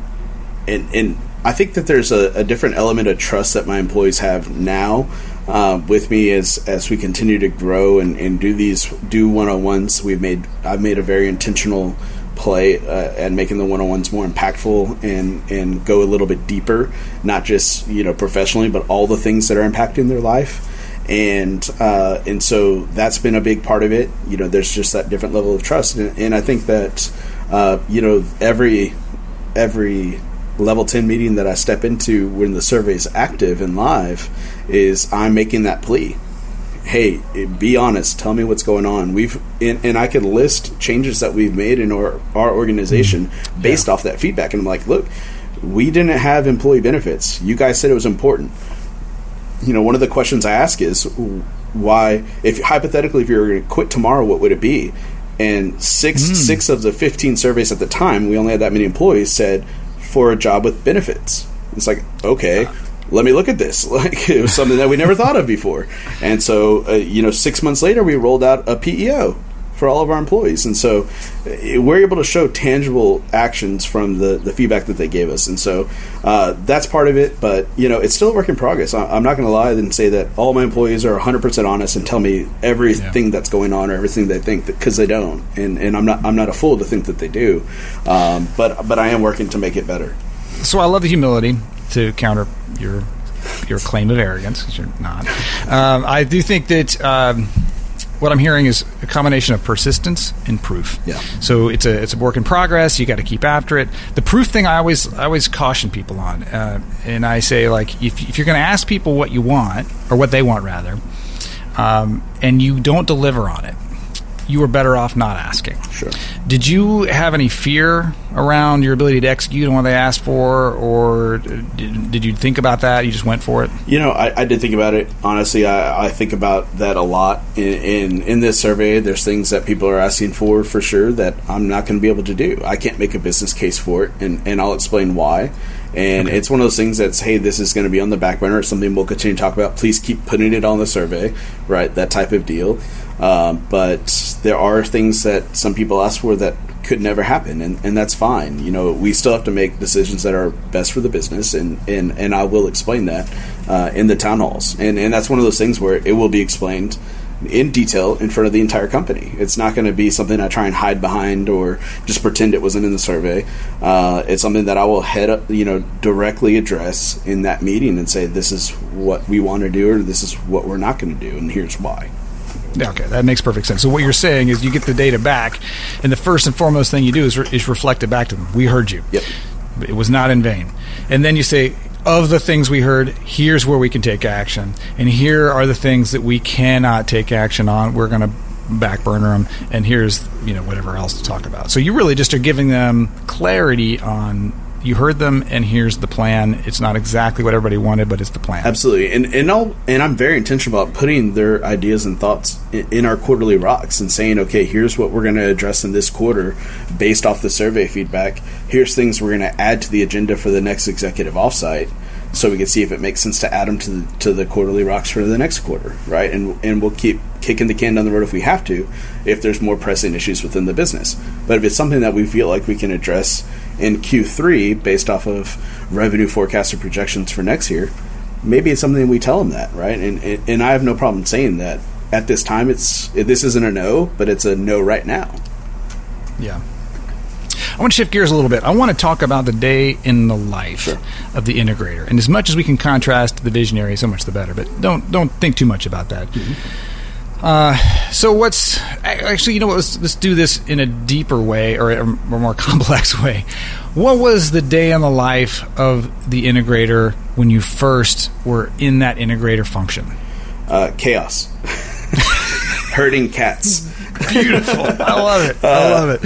and and I think that there's a, a different element of trust that my employees have now uh, with me as as we continue to grow and, and do these do one on ones. We've made I've made a very intentional play uh, at making the one on ones more impactful and and go a little bit deeper, not just you know professionally, but all the things that are impacting their life. And uh, and so that's been a big part of it. You know, there's just that different level of trust, and, and I think that uh, you know every every level 10 meeting that I step into when the survey is active and live is I'm making that plea. Hey, be honest. Tell me what's going on. We've and, and I could list changes that we've made in our our organization mm-hmm. based off that feedback. And I'm like, look, we didn't have employee benefits. You guys said it was important. You know, one of the questions I ask is why, if hypothetically, if you were going to quit tomorrow, what would it be? And six mm. six of the fifteen surveys at the time, we only had that many employees said for a job with benefits. It's like okay, let me look at this. Like it was something that we never thought of before. And so, uh, you know, six months later, we rolled out a PEO for all of our employees, and so uh, we're able to show tangible actions from the the feedback that they gave us. And so uh, that's part of it. But you know, it's still a work in progress. I, I'm not going to lie and say that all my employees are 100 percent honest and tell me everything that's going on or everything they think because they don't. And and I'm not I'm not a fool to think that they do. Um, but but I am working to make it better. So I love the humility to counter your your claim of arrogance because you're not. Um, I do think that um, what I'm hearing is a combination of persistence and proof. Yeah. So it's a it's a work in progress. You got to keep after it. The proof thing, I always I always caution people on, uh, and I say like if if you're going to ask people what you want or what they want rather, um, and you don't deliver on it, you were better off not asking. Sure. Did you have any fear around your ability to execute on what they asked for, or did, did you think about that? You just went for it. You know, I, I did think about it. Honestly, I, I think about that a lot. In, in in this survey, there's things that people are asking for for sure that I'm not going to be able to do. I can't make a business case for it, and, and I'll explain why. And it's one of those things that's, hey, this is going to be on the back burner. It's something we'll continue to talk about. Please keep putting it on the survey, right? That type of deal. Um, but there are things that some people ask for that could never happen, and, and that's fine. You know, we still have to make decisions that are best for the business, and, and, and I will explain that uh, in the town halls. And, and that's one of those things where it will be explained in detail in front of the entire company. It's not going to be something I try and hide behind or just pretend it wasn't in the survey. Uh, it's something that I will head up, you know, directly address in that meeting and say, this is what we want to do or this is what we're not going to do, and here's why. Okay, that makes perfect sense. So what you're saying is you get the data back, and the first and foremost thing you do is, re- is reflect it back to them. We heard you. Yep. It was not in vain. And then you say, of the things we heard, here's where we can take action, and here are the things that we cannot take action on. We're going to back burner them, and here's you know whatever else to talk about. So you really just are giving them clarity on you heard them and here's the plan it's not exactly what everybody wanted but it's the plan absolutely and and I'll, and I'm very intentional about putting their ideas and thoughts in, in our quarterly rocks and saying okay here's what we're going to address in this quarter based off the survey feedback here's things we're going to add to the agenda for the next executive offsite so we can see if it makes sense to add them to the, to the quarterly rocks for the next quarter, right? And and we'll keep kicking the can down the road if we have to, if there's more pressing issues within the business. But if it's something that we feel like we can address in Q3 based off of revenue forecast or projections for next year, maybe it's something we tell them that, right? And and, and I have no problem saying that at this time. It's this isn't a no, but it's a no right now. Yeah. I want to shift gears a little bit. I want to talk about the day in the life Sure. of the integrator, and as much as we can contrast the visionary, so much the better. But don't don't think too much about that. Mm-hmm. Uh, so what's actually you know what? Let's, let's do this in a deeper way or a, more complex way. What was the day in the life of the integrator when you first were in that integrator function? Uh, chaos, herding cats. Beautiful. I love it. I love it.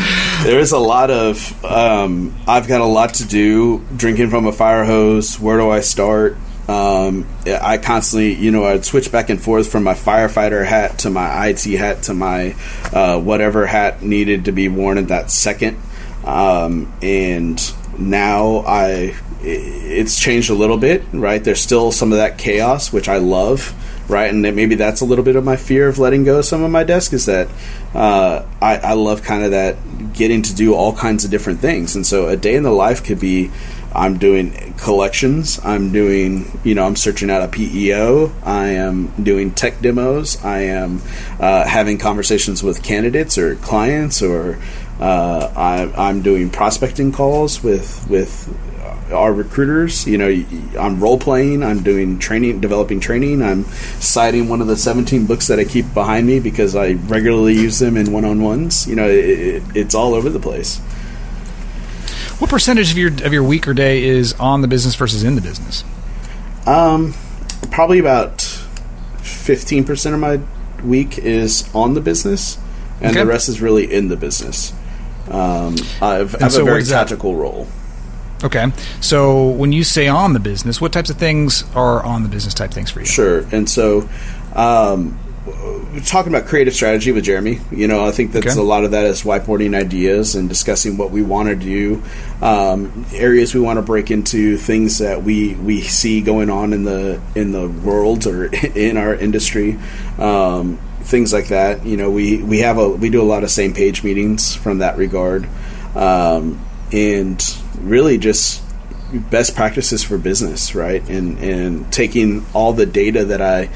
there is a lot of um, I've got a lot to do. Drinking from a fire hose. Where do I start? Um, I constantly, you know, I'd switch back and forth from my firefighter hat to my IT hat to my uh, whatever hat needed to be worn at that second. Um, and now I, it's changed a little bit, right? There's still some of that chaos, which I love, right? And maybe that's a little bit of my fear of letting go of some of my desk is that uh, I, I love kind of that getting to do all kinds of different things. And so a day in the life could be I'm doing collections. I'm doing, you know, I'm searching out a PEO. I am doing tech demos. I am uh, having conversations with candidates or clients, or uh, I, I'm doing prospecting calls with with our recruiters. You know, I'm role playing. I'm doing training, developing training. I'm citing one of the 17 books that I keep behind me because I regularly use them in one on ones. You know, it, it's all over the place. What percentage of your of your week or day is on the business versus in the business? Um, probably about fifteen percent of my week is on the business, and Okay. the rest is really in the business. Um, I've, I have so a very is that? tactical role. Okay. So when you say on the business, what types of things are on the business type things for you? Sure, and so. Um, talking about creative strategy with Jeremy. You know, I think that's Okay. a lot of that is whiteboarding ideas and discussing what we want to do, um, areas we want to break into, things that we we see going on in the in the world or in our industry, um, things like that. You know, we we have a we do a lot of same page meetings from that regard, um, and really just best practices for business, right? And and taking all the data that I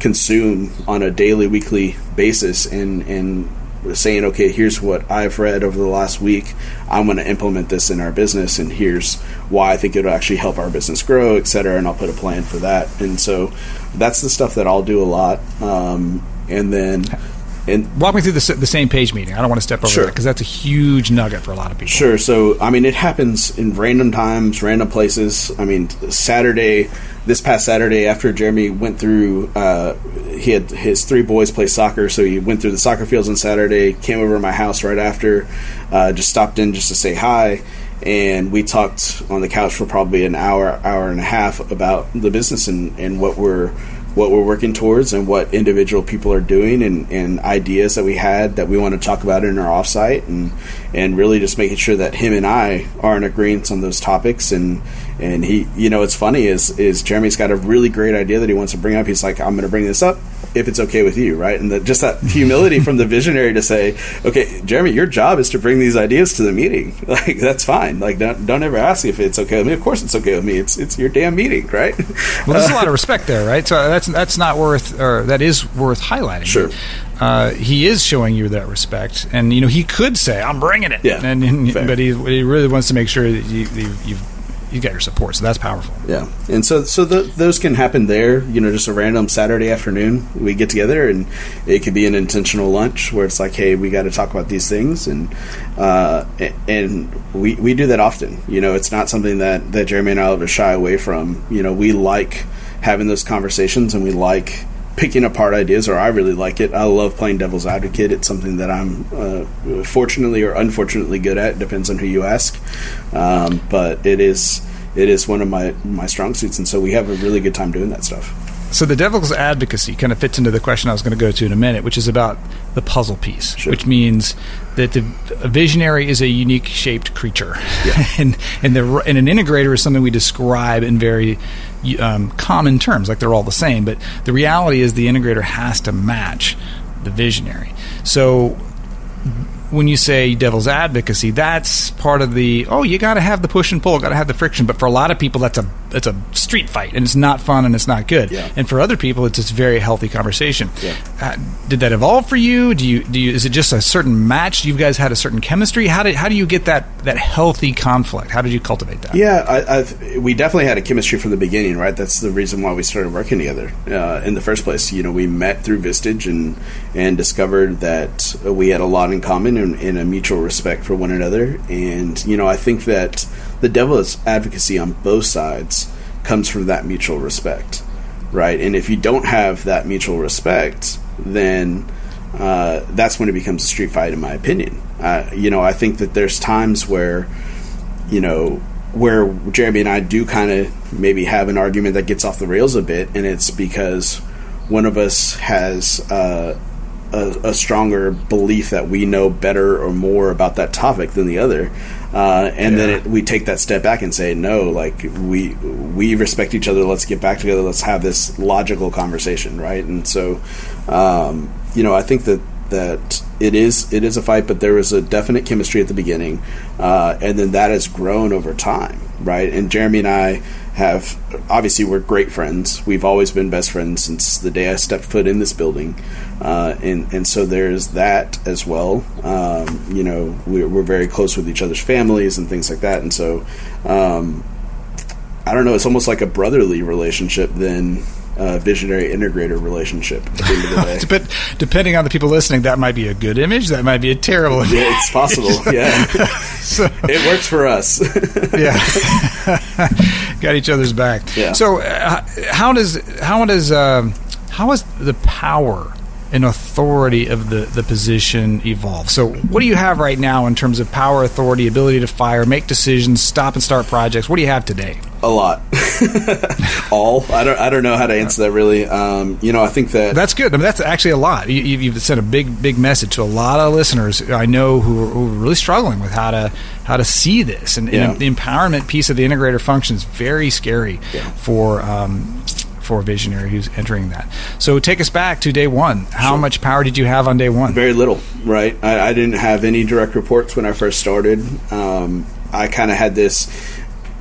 consume on a daily, weekly basis, and and saying, okay, here's what I've read over the last week. I'm going to implement this in our business, and here's why I think it'll actually help our business grow, et cetera. And I'll put a plan for that. And so that's the stuff that I'll do a lot. Um, and then. And Walk me through the, the same page meeting. I don't want to step over Sure. that because that's a huge nugget for a lot of people. Sure. So, I mean, it happens in random times, random places. I mean, Saturday, this past Saturday, after Jeremy went through, uh, he had his three boys play soccer, so he went through the soccer fields on Saturday, came over to my house right after, uh, just stopped in just to say hi. And we talked on the couch for probably an hour, hour and a half about the business and, and what we're what we're working towards and what individual people are doing and, and ideas that we had that we want to talk about in our offsite and and really just making sure that him and I are in agreement on those topics and and he, you know, it's funny is is Jeremy's got a really great idea that he wants to bring up. He's like, I'm going to bring this up if it's okay with you, right? And the, just that humility from the visionary to say, okay, Jeremy, your job is to bring these ideas to the meeting. Like that's fine. Like don't don't ever ask if it's okay with me. Of course it's okay with me. It's it's your damn meeting, right? Well, there's a lot of respect there, right? So that's that's not worth, or that is worth highlighting. Sure. Uh, he is showing you that respect, and you know he could say, "I'm bringing it," Yeah, and, and but he, he really wants to make sure that you, you, you've you got your support. So that's powerful. Yeah, and so so the, those can happen there. You know, just a random Saturday afternoon, we get together, and it could be an intentional lunch where it's like, hey, we got to talk about these things, and uh, and we we do that often. You know, it's not something that that Jeremy and I ever shy away from. You know, we like having those conversations, and we like picking apart ideas, or I really like it. I love playing devil's advocate. It's something that I'm uh, fortunately or unfortunately good at. Depends on who you ask. Um, but it is it is one of my my strong suits, and so we have a really good time doing that stuff. So the devil's advocacy kind of fits into the question I was going to go to in a minute, which is about the puzzle piece, Sure. which means that the a visionary is a unique shaped creature, Yeah. and and the and an integrator is something we describe in very um, common terms, like they're all the same. But the reality is the integrator has to match the visionary. So when you say devil's advocacy, that's part of the oh, you got to have the push and pull, got to have the friction. But for a lot of people, that's a it's a street fight, and it's not fun, and it's not good. Yeah. And for other people, it's just very healthy conversation. Yeah. Uh, did that evolve for you? Do you do you? Is it just a certain match? You guys had a certain chemistry. How did how do you get that that healthy conflict? How did you cultivate that? Yeah, I, I've, we definitely had a chemistry from the beginning, right? That's the reason why we started working together uh, in the first place. You know, we met through Vistage and and discovered that we had a lot in common and, and a mutual respect for one another. And you know, I think that the devil's advocacy on both sides comes from that mutual respect, right? And if you don't have that mutual respect, then uh, that's when it becomes a street fight, in my opinion. Uh, you know, I think that there's times where you know, where Jeremy and I do kind of maybe have an argument that gets off the rails a bit, and it's because one of us has uh, a, a stronger belief that we know better or more about that topic than the other. Uh, and then it, we take that step back and say, no, like we we respect each other. Let's get back together. Let's have this logical conversation, right? And so, um, you know, I think that that it is it is a fight, but there was a definite chemistry at the beginning, uh, and then that has grown over time, right? And Jeremy and I have obviously we're great friends. We've always been best friends since the day I stepped foot in this building, uh, and and so there's that as well. Um, you know, we're, we're very close with each other's families and things like that, and so. Um, I don't know. It's almost like a brotherly relationship than a visionary integrator relationship. At the end of the day. But depending on the people listening, that might be a good image. That might be a terrible image. Yeah, it's possible. Yeah, So, it works for us. yeah, got each other's back. Yeah. So, uh, how does how does um, how has the power and authority of the the position evolve? So, what do you have right now in terms of power, authority, ability to fire, make decisions, stop and start projects? What do you have today? a lot. All I don't. I don't know how to answer that really. Um, you know, I think that That's good. I mean, that's actually a lot. You, you- you've sent a big, big message to a lot of listeners I know who are, who are really struggling with how to how to see this, and, and the empowerment piece of the integrator function is very scary Yeah. for. Um, for a visionary who's entering that. So take us back to day one. How Sure. much power did you have on day one? very little. Right. I, I didn't have any direct reports when I first started. Um, I kind of had this.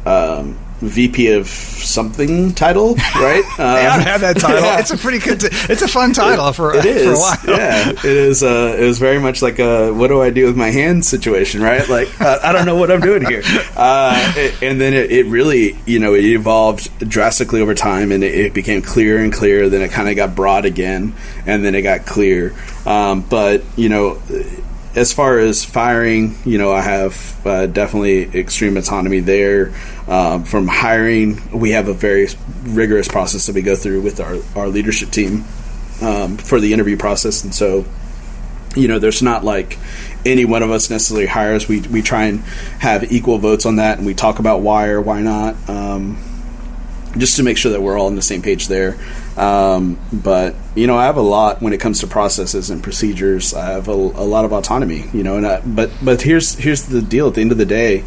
Um, VP of something title, right? Uh, Yeah, I've had that title. yeah. It's a pretty good. T- it's a fun title for It is. for a while. yeah, it is. Uh, it was very much like a "what do I do with my hands" situation, right? Like uh, I don't know what I'm doing here. Uh, it- and then it, it really, you know, it evolved drastically over time, and it, it became clearer and clearer. Then it kind of got broad again, and then it got clear. Um, but you know. As far as firing, you know, I have uh, definitely extreme autonomy there. Um, from hiring, we have a very rigorous process that we go through with our, our leadership team um, for the interview process, and so you know, there's not like any one of us necessarily hires. We we try and have equal votes on that, and we talk about why or why not, um, just to make sure that we're all on the same page there. Um, but you know, I have a lot when it comes to processes and procedures. I have a, a lot of autonomy, you know. And I, but but here's here's the deal. At the end of the day,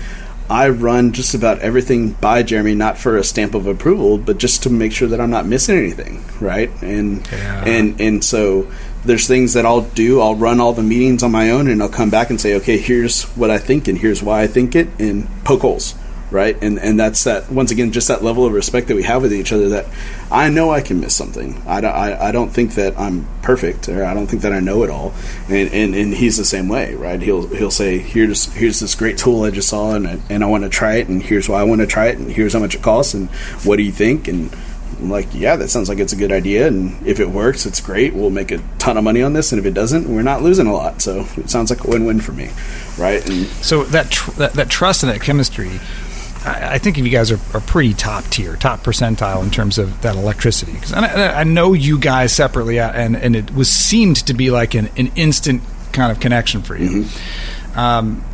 I run just about everything by Jeremy, not for a stamp of approval, but just to make sure that I'm not missing anything, right? And Yeah. and and so there's things that I'll do. I'll run all the meetings on my own, and I'll come back and say, okay, here's what I think, and here's why I think it, and poke holes, right? And and that's that. Once again, just that level of respect that we have with each other. That I know I can miss something. I don't. I, I don't think that I'm perfect, or I don't think that I know it all. And, and and he's the same way, right? He'll he'll say, here's here's this great tool I just saw, and I, and I want to try it, and here's why I want to try it, and here's how much it costs, and what do you think, and I'm like, yeah, that sounds like it's a good idea, and if it works, it's great. We'll make a ton of money on this, and if it doesn't, we're not losing a lot. So it sounds like a win-win for me, right? And So that tr- that, that trust and that chemistry, I, I think you guys are, are pretty top tier, top percentile in terms of that electricity. Because I, I know you guys separately, uh, and and it was seemed to be like an, an instant kind of connection for you. Um,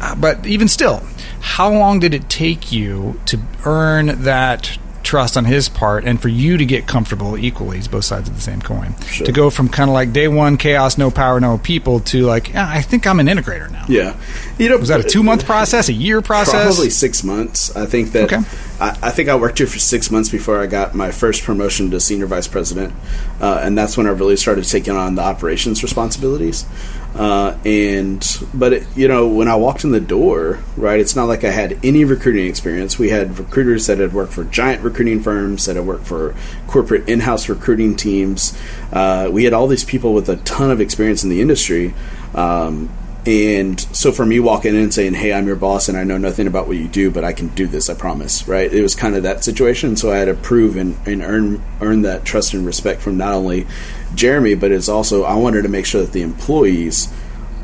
uh, but even still, how long did it take you to earn that trust on his part and for you to get comfortable equally as both sides of the same coin Sure. to go from kind of like day one chaos no power no people to like yeah, i think i'm an integrator now yeah, you know, was that a two month process a year process Probably six months. I think that. Okay. I, I think I worked here for six months before I got my first promotion to senior vice president, uh, and that's when I really started taking on the operations responsibilities. Uh, and but it, you know, when I walked in the door, right, it's not like I had any recruiting experience. We had recruiters that had worked for giant recruiting firms, that had worked for corporate in-house recruiting teams. Uh, we had all these people with a ton of experience in the industry. Um, and so for me walking in and saying, "Hey, I'm your boss, and I know nothing about what you do, but I can do this. I promise." Right? It was kind of that situation. So I had to prove and, and earn earn that trust and respect from not only Jeremy, but it's also I wanted to make sure that the employees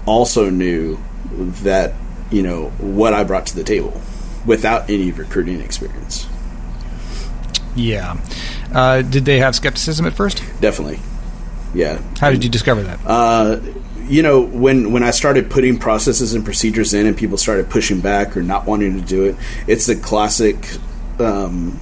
also knew that you know what I brought to the table without any recruiting experience. yeah uh, did they have skepticism at first Definitely, yeah. how did you discover that Uh, you know, when when I started putting processes and procedures in, and people started pushing back or not wanting to do it, it's the classic um,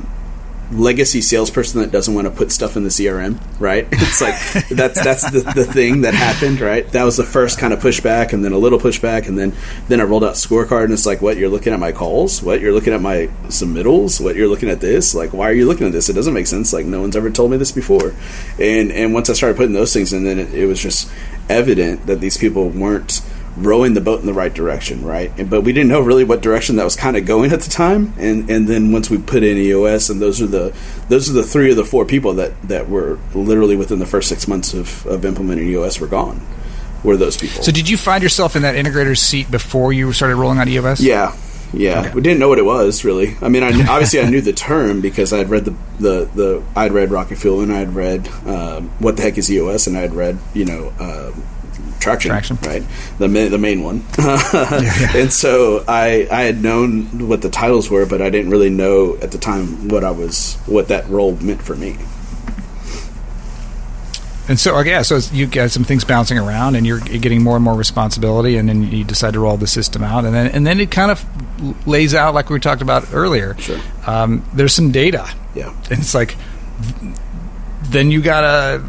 legacy salesperson that doesn't want to put stuff in the CRM, right? It's like that's that's the, the thing that happened, right? That was the first kind of pushback, and then a little pushback, and then then I rolled out scorecard, and it's like, what you're looking at my calls, what you're looking at my submittals, what you're looking at this, like why are you looking at this? It doesn't make sense. Like no one's ever told me this before, and and once I started putting those things in, then it, it was just evident that these people weren't rowing the boat in the right direction, right? And, but we didn't know really what direction that was kind of going at the time. And and then once we put in EOS, and those are the those are the three of the four people that that were literally within the first six months of, of implementing EOS were gone. Were those people? so did you find yourself in that integrator's seat before you started rolling out eos Yeah, yeah. We didn't know what it was really. I mean, I, obviously I knew the term because I'd read the the, the I'd read Rocket Fuel and I'd read um, what the heck is EOS and I'd read you know. Uh, Traction, Traction. right? The ma- the main one, and so I I had known what the titles were, but I didn't really know at the time what I was what that role meant for me. And so, yeah, so you got some things bouncing around, and you're getting more and more responsibility, and then you decide to roll the system out, and then and then it kind of lays out like we talked about earlier. Sure. Um, there's some data, Yeah, and it's like then you gotta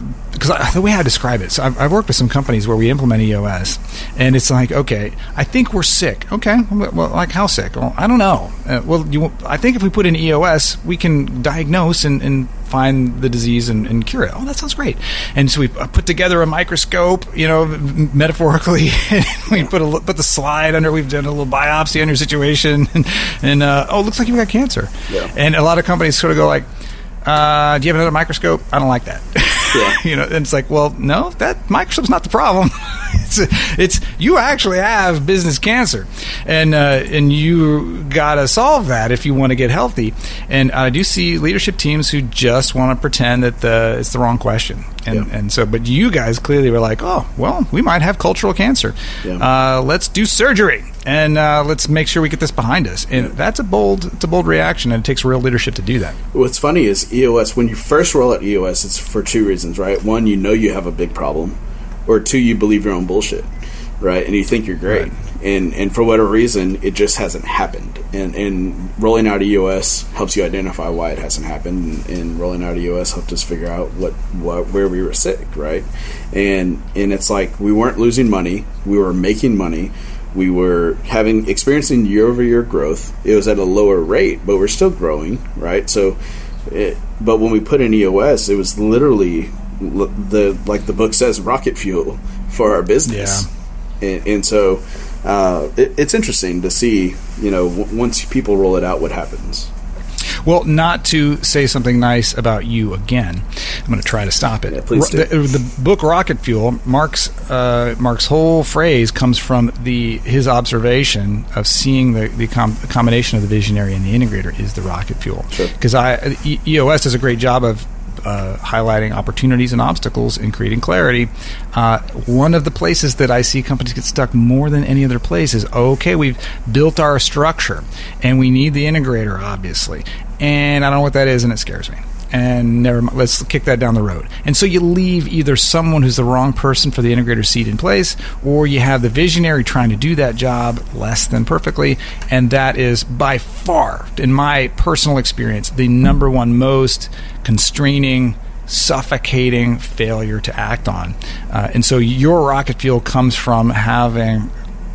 because the way I describe it, so I've, I've worked with some companies where we implement EOS, and it's like, okay, I think we're sick. Okay, well, like how sick? Well, I don't know. Uh, well, you, I think if we put in EOS, we can diagnose and, and find the disease and, and cure it. Oh, that sounds great. And so we uh, put together a microscope, you know, metaphorically, and we put a put the slide under. We've done a little biopsy on your situation, and, and uh, oh, it looks like you've got cancer. Yeah. And a lot of companies sort of go like. Uh, do you have another microscope? I don't like that. Yeah. you know, and it's like, well, no, that microscope's not the problem. it's, it's you actually have business cancer, and uh, and you got to solve that if you want to get healthy. And I do see leadership teams who just want to pretend that the it's the wrong question, and Yeah. and so, but you guys clearly were like, oh, well, we might have cultural cancer. Yeah. Uh, let's do surgery. And uh, let's make sure we get this behind us, and that's a bold, it's a bold reaction, and it takes real leadership to do that. What's funny is EOS, when you first roll out EOS, it's for two reasons, right? One, you know you have a big problem, or two, you believe your own bullshit, right? And you think you're great. Right. And, and for whatever reason, it just hasn't happened. And, and rolling out EOS helps you identify why it hasn't happened. And, and rolling out EOS helped us figure out what, what where we were sick, right? And and it's like we weren't losing money, we were making money, we were having experiencing year over year growth. It was at a lower rate, but we're still growing, right? So, it, but when we put in EOS, it was literally the like the book says, rocket fuel for our business. Yeah. And, and so, uh, it, it's interesting to see, you know, w- once people roll it out, what happens. Well, not to say something nice about you again, I'm going to try to stop it. Yeah, please do. The, the book Rocket Fuel, Mark's uh, Mark's whole phrase comes from the his observation of seeing the the com- combination of the visionary and the integrator is the rocket fuel. Sure. Because I e- EOS does a great job of uh, highlighting opportunities and obstacles and creating clarity. Uh, one of the places that I see companies get stuck more than any other place is okay, we've built our structure and we need the integrator, obviously. And I don't know what that is, and it scares me. And never mind, let's kick that down the road. And so you leave either someone who's the wrong person for the integrator seat in place, or you have the visionary trying to do that job less than perfectly. And that is by far, in my personal experience, the number one most constraining, suffocating failure to act on. Uh, and so your rocket fuel comes from having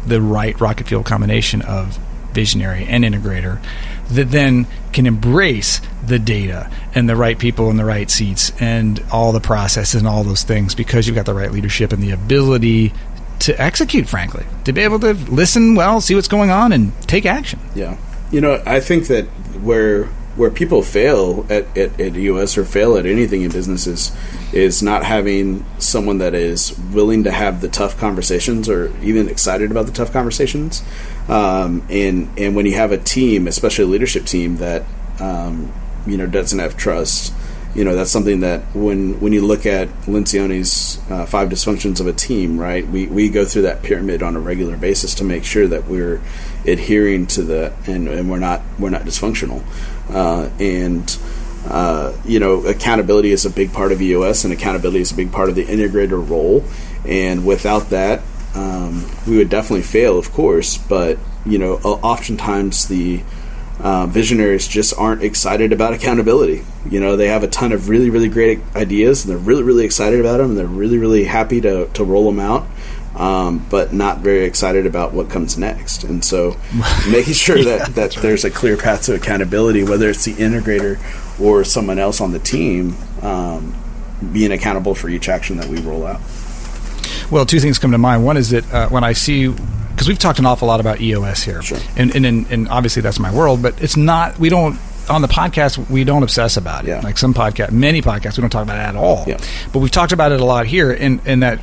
the right rocket fuel combination of visionary and integrator that then can embrace the data and the right people in the right seats and all the processes and all those things because you've got the right leadership and the ability to execute frankly to be able to listen well see what's going on and take action Yeah, you know, I think that where where people fail at, at, at EOS or fail at anything in businesses is not having someone that is willing to have the tough conversations or even excited about the tough conversations. Um, and and when you have a team, especially a leadership team that um, you know doesn't have trust, you know that's something that when when you look at Lencioni's uh, five dysfunctions of a team, right? We we go through that pyramid on a regular basis to make sure that we're adhering to the and, and we're not we're not dysfunctional, uh, and. Uh, you know, accountability is a big part of EOS, and accountability is a big part of the integrator role. And without that, um, we would definitely fail, of course. But you know, oftentimes the uh, visionaries just aren't excited about accountability. You know, they have a ton of really, really great ideas, and they're really, really excited about them, and they're really, really happy to, to roll them out, um, but not very excited about what comes next. And so, making sure that, that there's a clear path to accountability, whether it's the integrator or someone else on the team, um, being accountable for each action that we roll out. Well, two things come to mind. One is that uh, when I see, because we've talked an awful lot about EOS here, Sure. and, and and and obviously that's my world, but it's not. We don't on the podcast we don't obsess about it. Yeah. Like some podcast, many podcasts, we don't talk about it at all. Yeah. But we've talked about it a lot here, and and that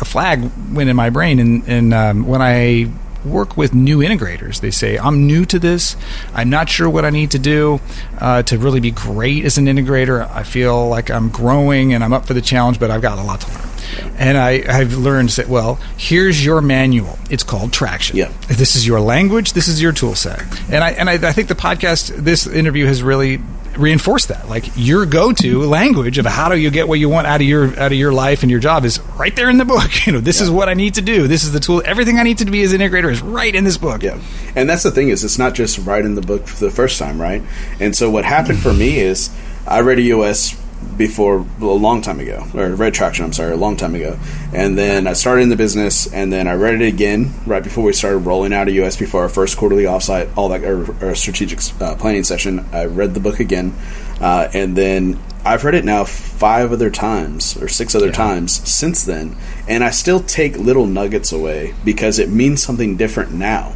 a flag went in my brain, and and um, when I work with new integrators. They say, I'm new to this. I'm not sure what I need to do uh, to really be great as an integrator. I feel like I'm growing and I'm up for the challenge, but I've got a lot to learn. And I, I've learned that, well, here's your manual. It's called Traction. Yeah. This is your language. This is your tool set. And I, and I, I think the podcast, this interview has really reinforced that. Like your go-to language of how do you get what you want out of your out of your life and your job is right there in the book. You know, this is what I need to do. This is the tool. Everything I need to be as an integrator is right in this book. Yeah, and that's the thing is it's not just right in the book for the first time, right? And so what happened for me is I read EOS before a long time ago, or read Traction. I'm sorry, a long time ago, and then I started in the business, and then I read it again right before we started rolling out EOS before our first quarterly offsite, all that or, or strategic uh, planning session. I read the book again, uh, and then I've read it now five other times or six other times since then, and I still take little nuggets away because it means something different now.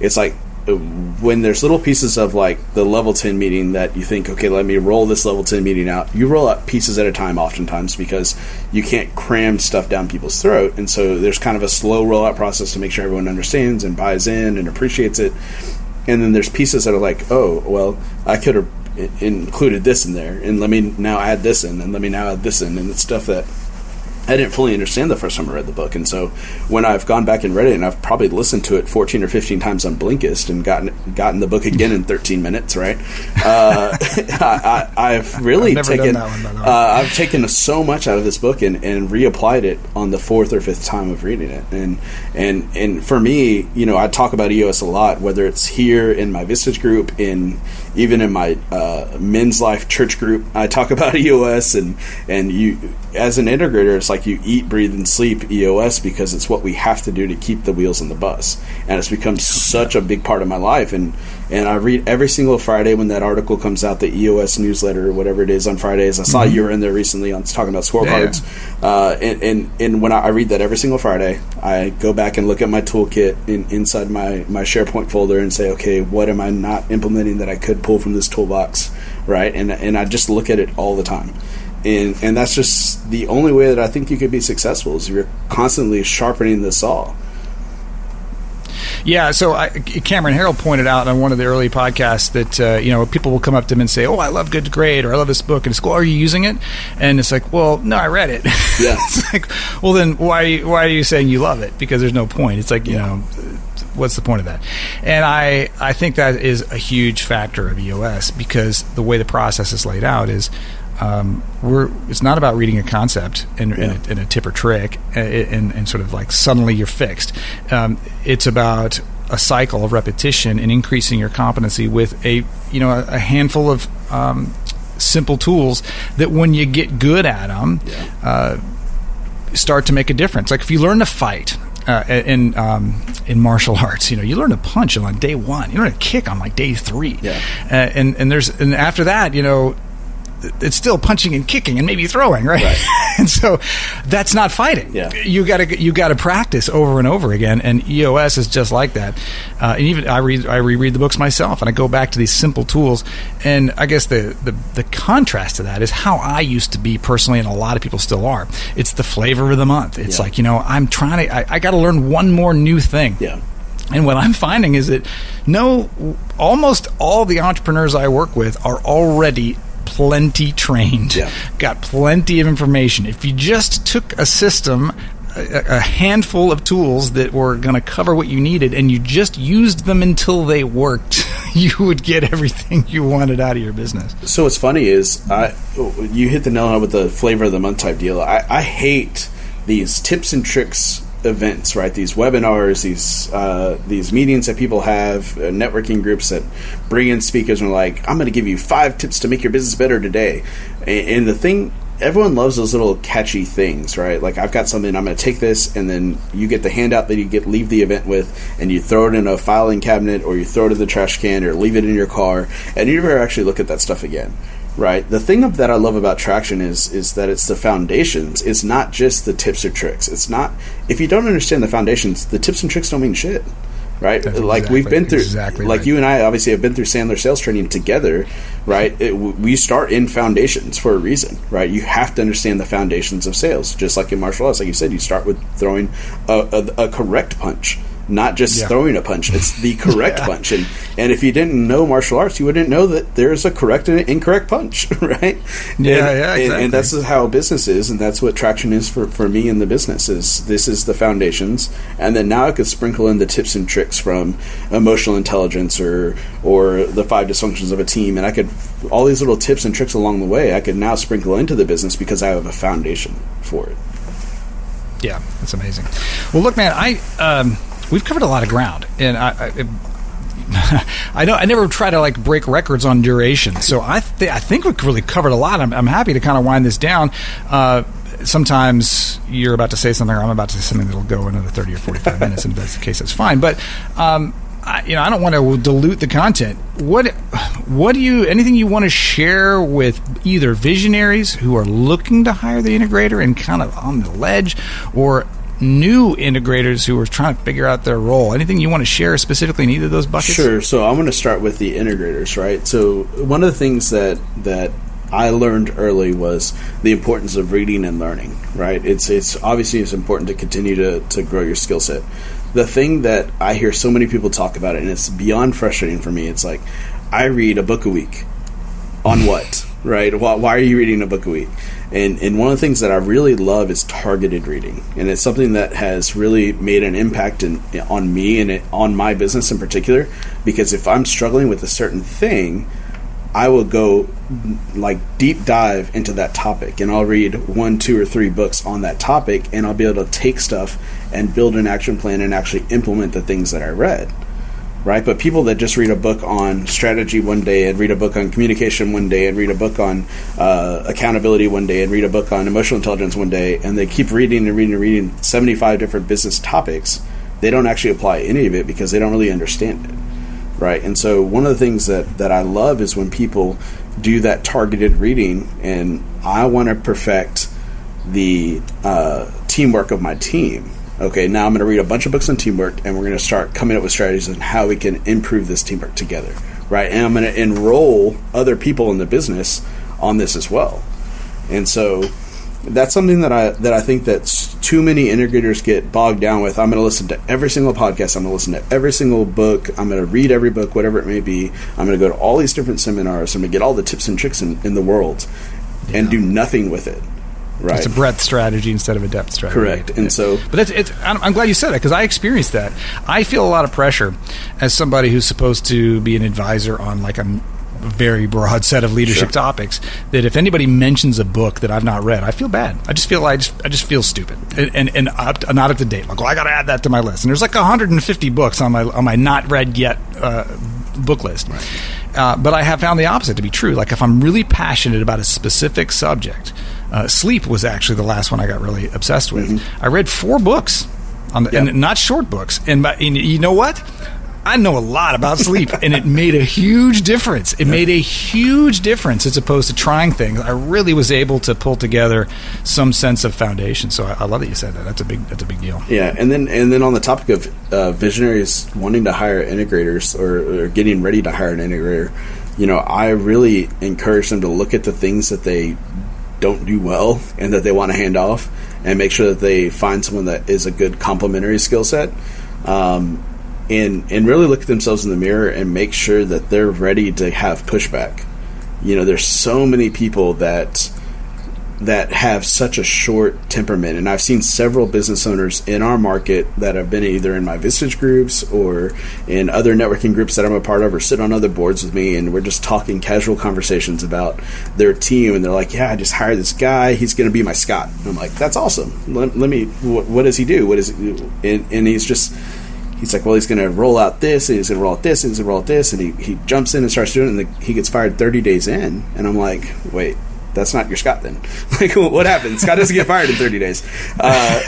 It's like when there's little pieces of like the level 10 meeting that you think, okay, let me roll this level 10 meeting out. You roll out pieces at a time, oftentimes, because you can't cram stuff down people's throat. And so there's kind of a slow rollout process to make sure everyone understands and buys in and appreciates it. And then there's pieces that are like, oh, well, I could have included this in there, and let me now add this in, and let me now add this in, and it's stuff that I didn't fully understand the first time I read the book, and so when I've gone back and read it, and I've probably listened to it fourteen or fifteen times on Blinkist, and gotten gotten the book again in thirteen minutes, right? Uh, I, I've really I've taken one, by the way. uh, I've taken so much out of this book and, and reapplied it on the fourth or fifth time of reading it, and and and for me, you know, I talk about EOS a lot, whether it's here in my Vistage group, in even in my uh, men's life church group, I talk about EOS, and and you as an integrator, it's like you eat, breathe, and sleep EOS because it's what we have to do to keep the wheels in the bus, and it's become such a big part of my life. And and I read every single Friday when that article comes out, the EOS newsletter or whatever it is on Fridays. I saw mm-hmm. you were in there recently on talking about scorecards, yeah. uh, and, and and when I, I, read that every single Friday, I go back and look at my toolkit in, inside my my SharePoint folder and say, okay, what am I not implementing that I could pull from this toolbox, right? And and I just look at it all the time and and that's just the only way that I think you could be successful is if you're constantly sharpening the saw. Yeah, so I, Cameron Herold pointed out on one of the early podcasts that uh, you know people will come up to him and say, "Oh, I love Good to Great," or "I love this book," and it's cool. Are you using it? And it's like, well, no, I read it. Yeah. it's like, well, then why why are you saying you love it? Because there's no point. It's like you yeah. know what's the point of that? And I I think that is a huge factor of EOS because the way the process is laid out is um, we're it's not about reading a concept and, yeah. and, a, and a, tip or trick and, and, sort of like suddenly you're fixed. Um, it's about a cycle of repetition and increasing your competency with a you know a, a handful of um, simple tools that when you get good at them yeah. uh, start to make a difference. Like if you learn to fight. Uh, in um, in martial arts, you know, you learn to punch on like day one. You learn to kick on like day three. Yeah. Uh, and and there's and after that, you know, it's still punching and kicking and maybe throwing, right? right. and so that's not fighting. Yeah. You got to you got to practice over and over again. And EOS is just like that. Uh, and even I read I reread the books myself, and I go back to these simple tools. And I guess the the, the contrast to that is how I used to be personally, and a lot of people still are. It's the flavor of the month. It's yeah. like you know I'm trying to I, I got to learn one more new thing. Yeah. And what I'm finding is that no, almost all the entrepreneurs I work with are already plenty trained, yeah. got plenty of information. If you just took a system, a, a handful of tools that were going to cover what you needed, and you just used them until they worked, you would get everything you wanted out of your business. So what's funny is, I, you hit the nail on with the flavor of the month type deal. I, I hate these tips and tricks events, right? These webinars, these uh, these meetings that people have, uh, networking groups that bring in speakers and are like, "I'm going to give you five tips to make your business better today." And, and the thing, everyone loves those little catchy things, right? Like I've got something, I'm going to take this, and then you get the handout that you get leave the event with, and you throw it in a filing cabinet, or you throw it in the trash can, or leave it in your car, and you never actually look at that stuff again right? The thing that I love about traction is is that it's the foundations. It's not just the tips or tricks. It's not if you don't understand the foundations, the tips and tricks don't mean shit. Right, That's like exactly, we've been through, exactly like right. you and I obviously have been through Sandler sales training together, right? It, we start in foundations for a reason, right? You have to understand the foundations of sales, just like in martial arts. Like you said, you start with throwing a, a, a correct punch, not just yeah. throwing a punch. It's the correct yeah. punch. And and if you didn't know martial arts, you wouldn't know that there's a correct and incorrect punch, right? Yeah, and, yeah, exactly. and, and, that's how business is, and that's what traction is for, for me in the business. Is this is the foundations, and then now I could sprinkle in the tips and tricks from emotional intelligence or or the five dysfunctions of a team, and I could all these little tips and tricks along the way. I could now sprinkle into the business because I have a foundation for it. Yeah, that's amazing. Well, look, man, I. Um, we've covered a lot of ground, and I, I I I never try to like break records on duration, so I th- I think we've really covered a lot. I'm, I'm happy to kind of wind this down. Uh, sometimes you're about to say something, or I'm about to say something that'll go another 30 or 45 minutes, and if that's the case, that's fine. But um, I, you know, I don't want to dilute the content. What what do you anything you want to share with either visionaries who are looking to hire the integrator and kind of on the ledge, or new integrators who are trying to figure out their role. Anything you want to share specifically in either of those buckets? Sure. So I'm going to start with the integrators, right? So one of the things that that I learned early was the importance of reading and learning, right? It's it's obviously it's important to continue to, to grow your skill set. The thing that I hear so many people talk about, it and it's beyond frustrating for me, it's like I read a book a week. On what? right? Why, why, are you reading a book a week? And and one of the things that I really love is targeted reading, and it's something that has really made an impact in, on me and it, on my business in particular. Because if I'm struggling with a certain thing, I will go like deep dive into that topic, and I'll read one, two, or three books on that topic, and I'll be able to take stuff and build an action plan and actually implement the things that I read right? But people that just read a book on strategy one day and read a book on communication one day and read a book on uh, accountability one day and read a book on emotional intelligence one day and they keep reading and reading and reading 75 different business topics, they don't actually apply any of it because they don't really understand it, right? And so one of the things that, that I love is when people do that targeted reading and I want to perfect the uh, teamwork of my team okay, now I'm going to read a bunch of books on teamwork and we're going to start coming up with strategies on how we can improve this teamwork together, right? And I'm going to enroll other people in the business on this as well. And so that's something that I that I think that too many integrators get bogged down with. I'm going to listen to every single podcast. I'm going to listen to every single book. I'm going to read every book, whatever it may be. I'm going to go to all these different seminars. I'm going to get all the tips and tricks in, in the world, yeah. and do nothing with it. Right. It's a breadth strategy instead of a depth strategy. Correct. And so, but that's it's. I'm, I'm glad you said that because I experienced that. I feel a lot of pressure as somebody who's supposed to be an advisor on like a very broad set of leadership sure. topics that if anybody mentions a book that I've not read, I feel bad. I just feel I just I just feel stupid and and, and up, not up to date. Like, well, I got to add that to my list. And there's like 150 books on my on my not read yet uh, book list. Right. Uh, but I have found the opposite to be true. Like if I'm really passionate about a specific subject, uh, sleep was actually the last one I got really obsessed with. Mm-hmm. I read four books, on the, yep. and not short books. And, and you know what? I know a lot about sleep, and it made a huge difference. It made a huge difference as opposed to trying things. I really was able to pull together some sense of foundation. So I, I love that you said that. That's a big. That's a big deal. Yeah, and then and then on the topic of uh, visionaries wanting to hire integrators or, or getting ready to hire an integrator, you know, I really encourage them to look at the things that they don't do well and that they want to hand off and make sure that they find someone that is a good complementary skill set um, and and really look at themselves in the mirror and make sure that they're ready to have pushback. You know there's so many people that that have such a short temperament. And I've seen several business owners in our market that have been either in my Vistage groups or in other networking groups that I'm a part of or sit on other boards with me. And we're just talking casual conversations about their team. And they're like, yeah, I just hired this guy. He's going to be my Scott. And I'm like, that's awesome. Let, let me, what, what, does he do? What is? And, and he's just, he's like, well, he's going to roll out this, and he's going to roll out this, and he's going to roll out this, and he, he jumps in and starts doing it, and the, he gets fired 30 days in. And I'm like, wait, that's not your Scott then. like, what happened? Scott doesn't get fired in 30 days. Uh,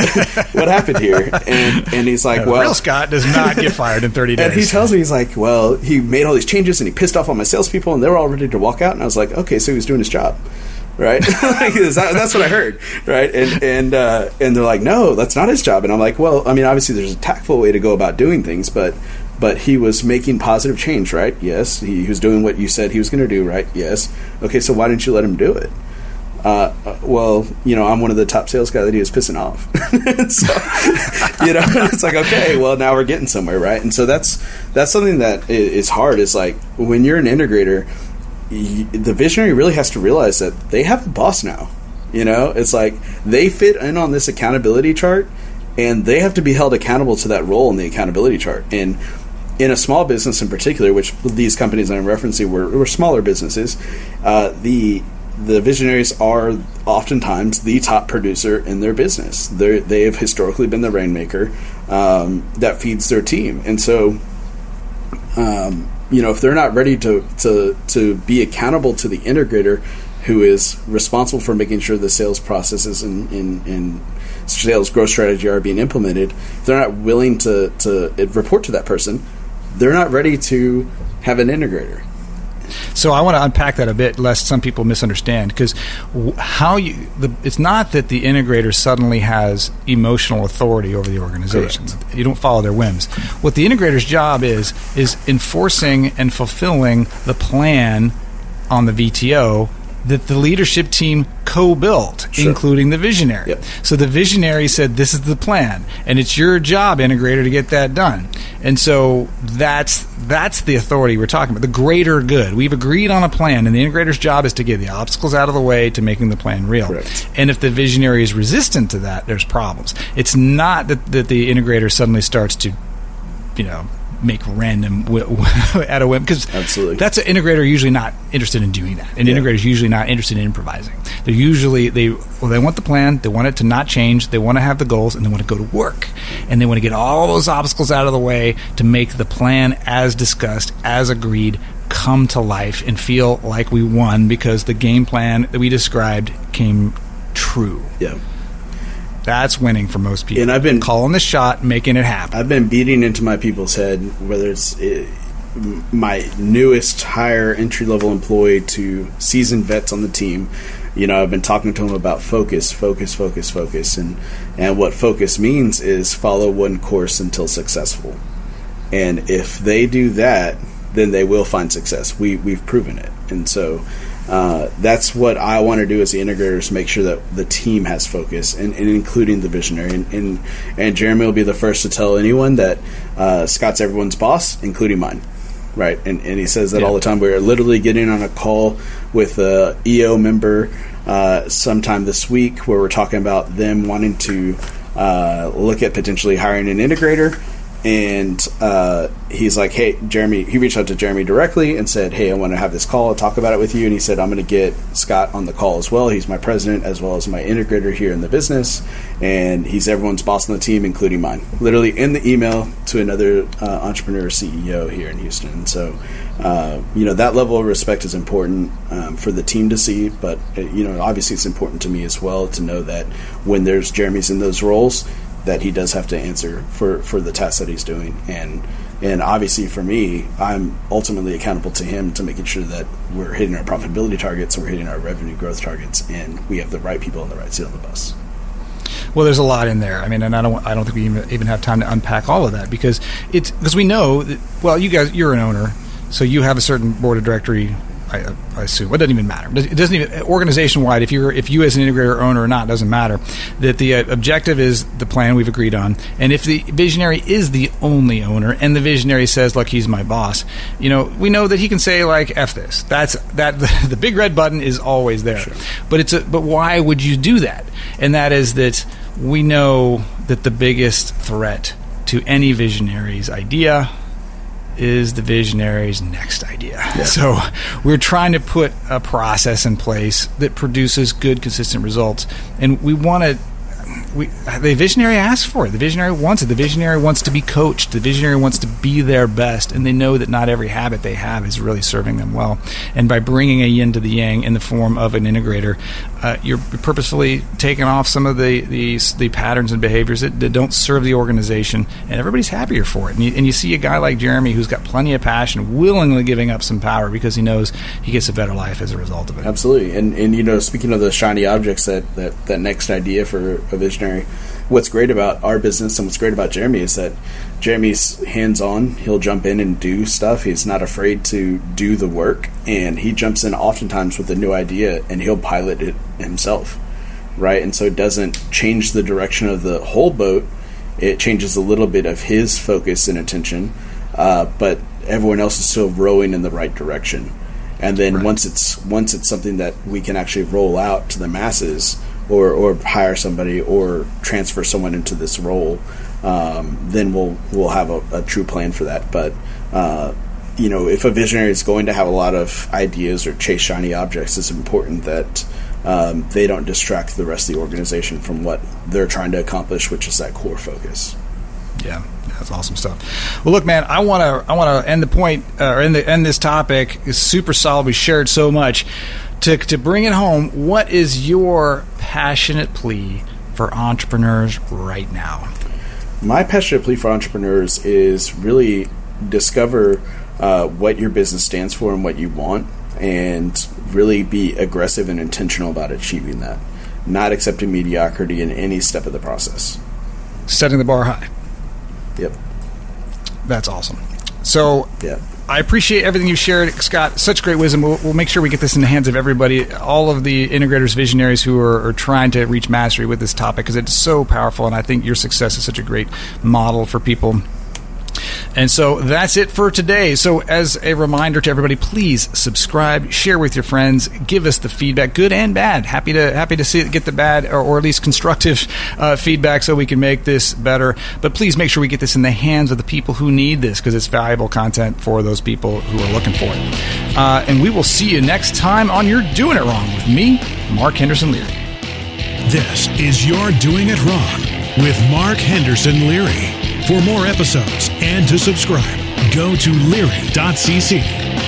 what happened here? And and he's like, well, real Scott does not get fired in 30 days. And he tells me he's like, well, he made all these changes and he pissed off all my salespeople and they were all ready to walk out. And I was like, okay, so he was doing his job. Right, that's what I heard. Right, and and uh, and they're like, no, that's not his job. And I'm like, well, I mean, obviously, there's a tactful way to go about doing things, but but he was making positive change, right? Yes. He, he was doing what you said he was going to do, right? Yes. Okay, so why didn't you let him do it? Uh, well, you know, I'm one of the top sales guys that he was pissing off. so, you know, it's like, okay, well, now we're getting somewhere, right? And so that's that's something that is hard. Is like when you're an integrator, the visionary really has to realize that they have a boss now. You know, it's like they fit in on this accountability chart, and they have to be held accountable to that role in the accountability chart. And in a small business in particular, which these companies I'm referencing were, were smaller businesses, uh, the the visionaries are oftentimes the top producer in their business. They're, they have historically been the rainmaker um, that feeds their team, and so um, you know if they're not ready to, to to be accountable to the integrator who is responsible for making sure the sales processes and, and sales growth strategy are being implemented, if they're not willing to, to report to that person, they're not ready to have an integrator. So I want to unpack that a bit, lest some people misunderstand. Because how you, the, it's not that the integrator suddenly has emotional authority over the organization. Correct. You don't follow their whims. What the integrator's job is is enforcing and fulfilling the plan on the VTO that the leadership team co-built, sure. including the visionary. Yep. So the visionary said, "This is the plan, and it's your job, integrator, to get that done." And so that's that's the authority we're talking about, the greater good. We've agreed on a plan, and the integrator's job is to get the obstacles out of the way to making the plan real. Correct. And if the visionary is resistant to that, there's problems. It's not that, that the integrator suddenly starts to, you know, make random w- at a whim because Absolutely. that's an integrator usually not interested in doing that. An Yeah. integrator is usually not interested in improvising. They're usually they well they want the plan, they want it to not change, they want to have the goals, and they want to go to work, and they want to get all those obstacles out of the way to make the plan as discussed, as agreed, come to life and feel like we won because the game plan that we described came true. Yeah. That's winning for most people. And I've been- calling the shot, making it happen. I've been beating into my people's head, whether it's uh, m- my newest hire entry level employee to seasoned vets on the team. You know, I've been talking to them about focus, focus, focus, focus, and and what focus means is follow one course until successful. And if they do that, then they will find success. We we've proven it, and so uh, that's what I want to do as the integrators: make sure that the team has focus, and, and including the visionary. And, and and Jeremy will be the first to tell anyone that uh, Scott's everyone's boss, including mine. Right, and, and he says that Yeah. all the time. We're literally getting on a call with a EO member uh, sometime this week where we're talking about them wanting to uh, look at potentially hiring an integrator. And uh, he's like, "Hey, Jeremy." He reached out to Jeremy directly and said, "Hey, I want to have this call, talk about it with you." And he said, "I'm going to get Scott on the call as well. He's my president as well as my integrator here in the business, and he's everyone's boss on the team, including mine." Literally in the email to another uh, entrepreneur CEO here in Houston. So, uh, you know, that level of respect is important um, for the team to see, but uh, you know, obviously, it's important to me as well to know that when there's Jeremy's in those roles that he does have to answer for, for the tasks that he's doing and and obviously for me I'm ultimately accountable to him to making sure that we're hitting our profitability targets we're hitting our revenue growth targets and we have the right people on the right seat on the bus Well, there's a lot in there. I mean, and I don't, I don't think we even, even have time to unpack all of that because it's because we know that. Well, you guys, you're an owner, so you have a certain board of directory. I, I assume it doesn't even matter. It doesn't even organization wide. If you're if you as an integrator owner or not doesn't matter. That the uh, objective is the plan we've agreed on, and if the visionary is the only owner and the visionary says, "Look, he's my boss," you know, we know that he can say like "f this." That's that the, big red button is always there. But it's a but why would you do that? And that is that we know that the biggest threat to any visionary's idea is the visionary's next idea. So we're trying to put a process in place that produces good, consistent results, and we want to. We, the visionary asks for it. The visionary wants it. The visionary wants to be coached. The visionary wants to be their best, and they know that not every habit they have is really serving them well. And by bringing a yin to the yang in the form of an integrator, uh, you're purposefully taking off some of the the, the patterns and behaviors that, that don't serve the organization, and everybody's happier for it. And you, and you see a guy like Jeremy who's got plenty of passion, willingly giving up some power because he knows he gets a better life as a result of it. Absolutely, and and you know, speaking of the shiny objects, that that that next idea for a What's great about our business and what's great about Jeremy is that Jeremy's hands on. He'll jump in and do stuff. He's not afraid to do the work, and he jumps in oftentimes with a new idea, and he'll pilot it himself, right? And so it doesn't change the direction of the whole boat. It changes a little bit of his focus and attention, uh, but everyone else is still rowing in the right direction and then once it's once it's something that we can actually roll out to the masses or or hire somebody or transfer someone into this role um, then we'll we'll have a, a true plan for that but uh, you know if a visionary is going to have a lot of ideas or chase shiny objects it's important that um, they don't distract the rest of the organization from what they're trying to accomplish which is that core focus Yeah, that's awesome stuff. Well, look, man, I want to I want to end the point uh, or end the end this topic It's super solid. We shared so much to to bring it home. What is your passionate plea for entrepreneurs right now? my passionate plea for entrepreneurs is really discover uh, what your business stands for and what you want, and really be aggressive and intentional about achieving that. Not accepting mediocrity in any step of the process. Setting the bar high. Yep. That's awesome. So Yep. I appreciate everything you shared, Scott. Such great wisdom. We'll, we'll make sure we get this in the hands of everybody, all of the integrators, visionaries who are, are trying to reach mastery with this topic, because it's so powerful. And I think your success is such a great model for people. And so that's it for today. So, as a reminder to everybody, please subscribe, share with your friends, give us the feedback, good and bad. Happy to happy to see get the bad or, or at least constructive uh, feedback so we can make this better. But please make sure we get this in the hands of the people who need this because it's valuable content for those people who are looking for it. Uh, and we will see you next time on You're Doing It Wrong with me, Mark Henderson Leary. This is You're Doing It Wrong with Mark Henderson Leary. For more episodes and to subscribe, go to Leary.cc.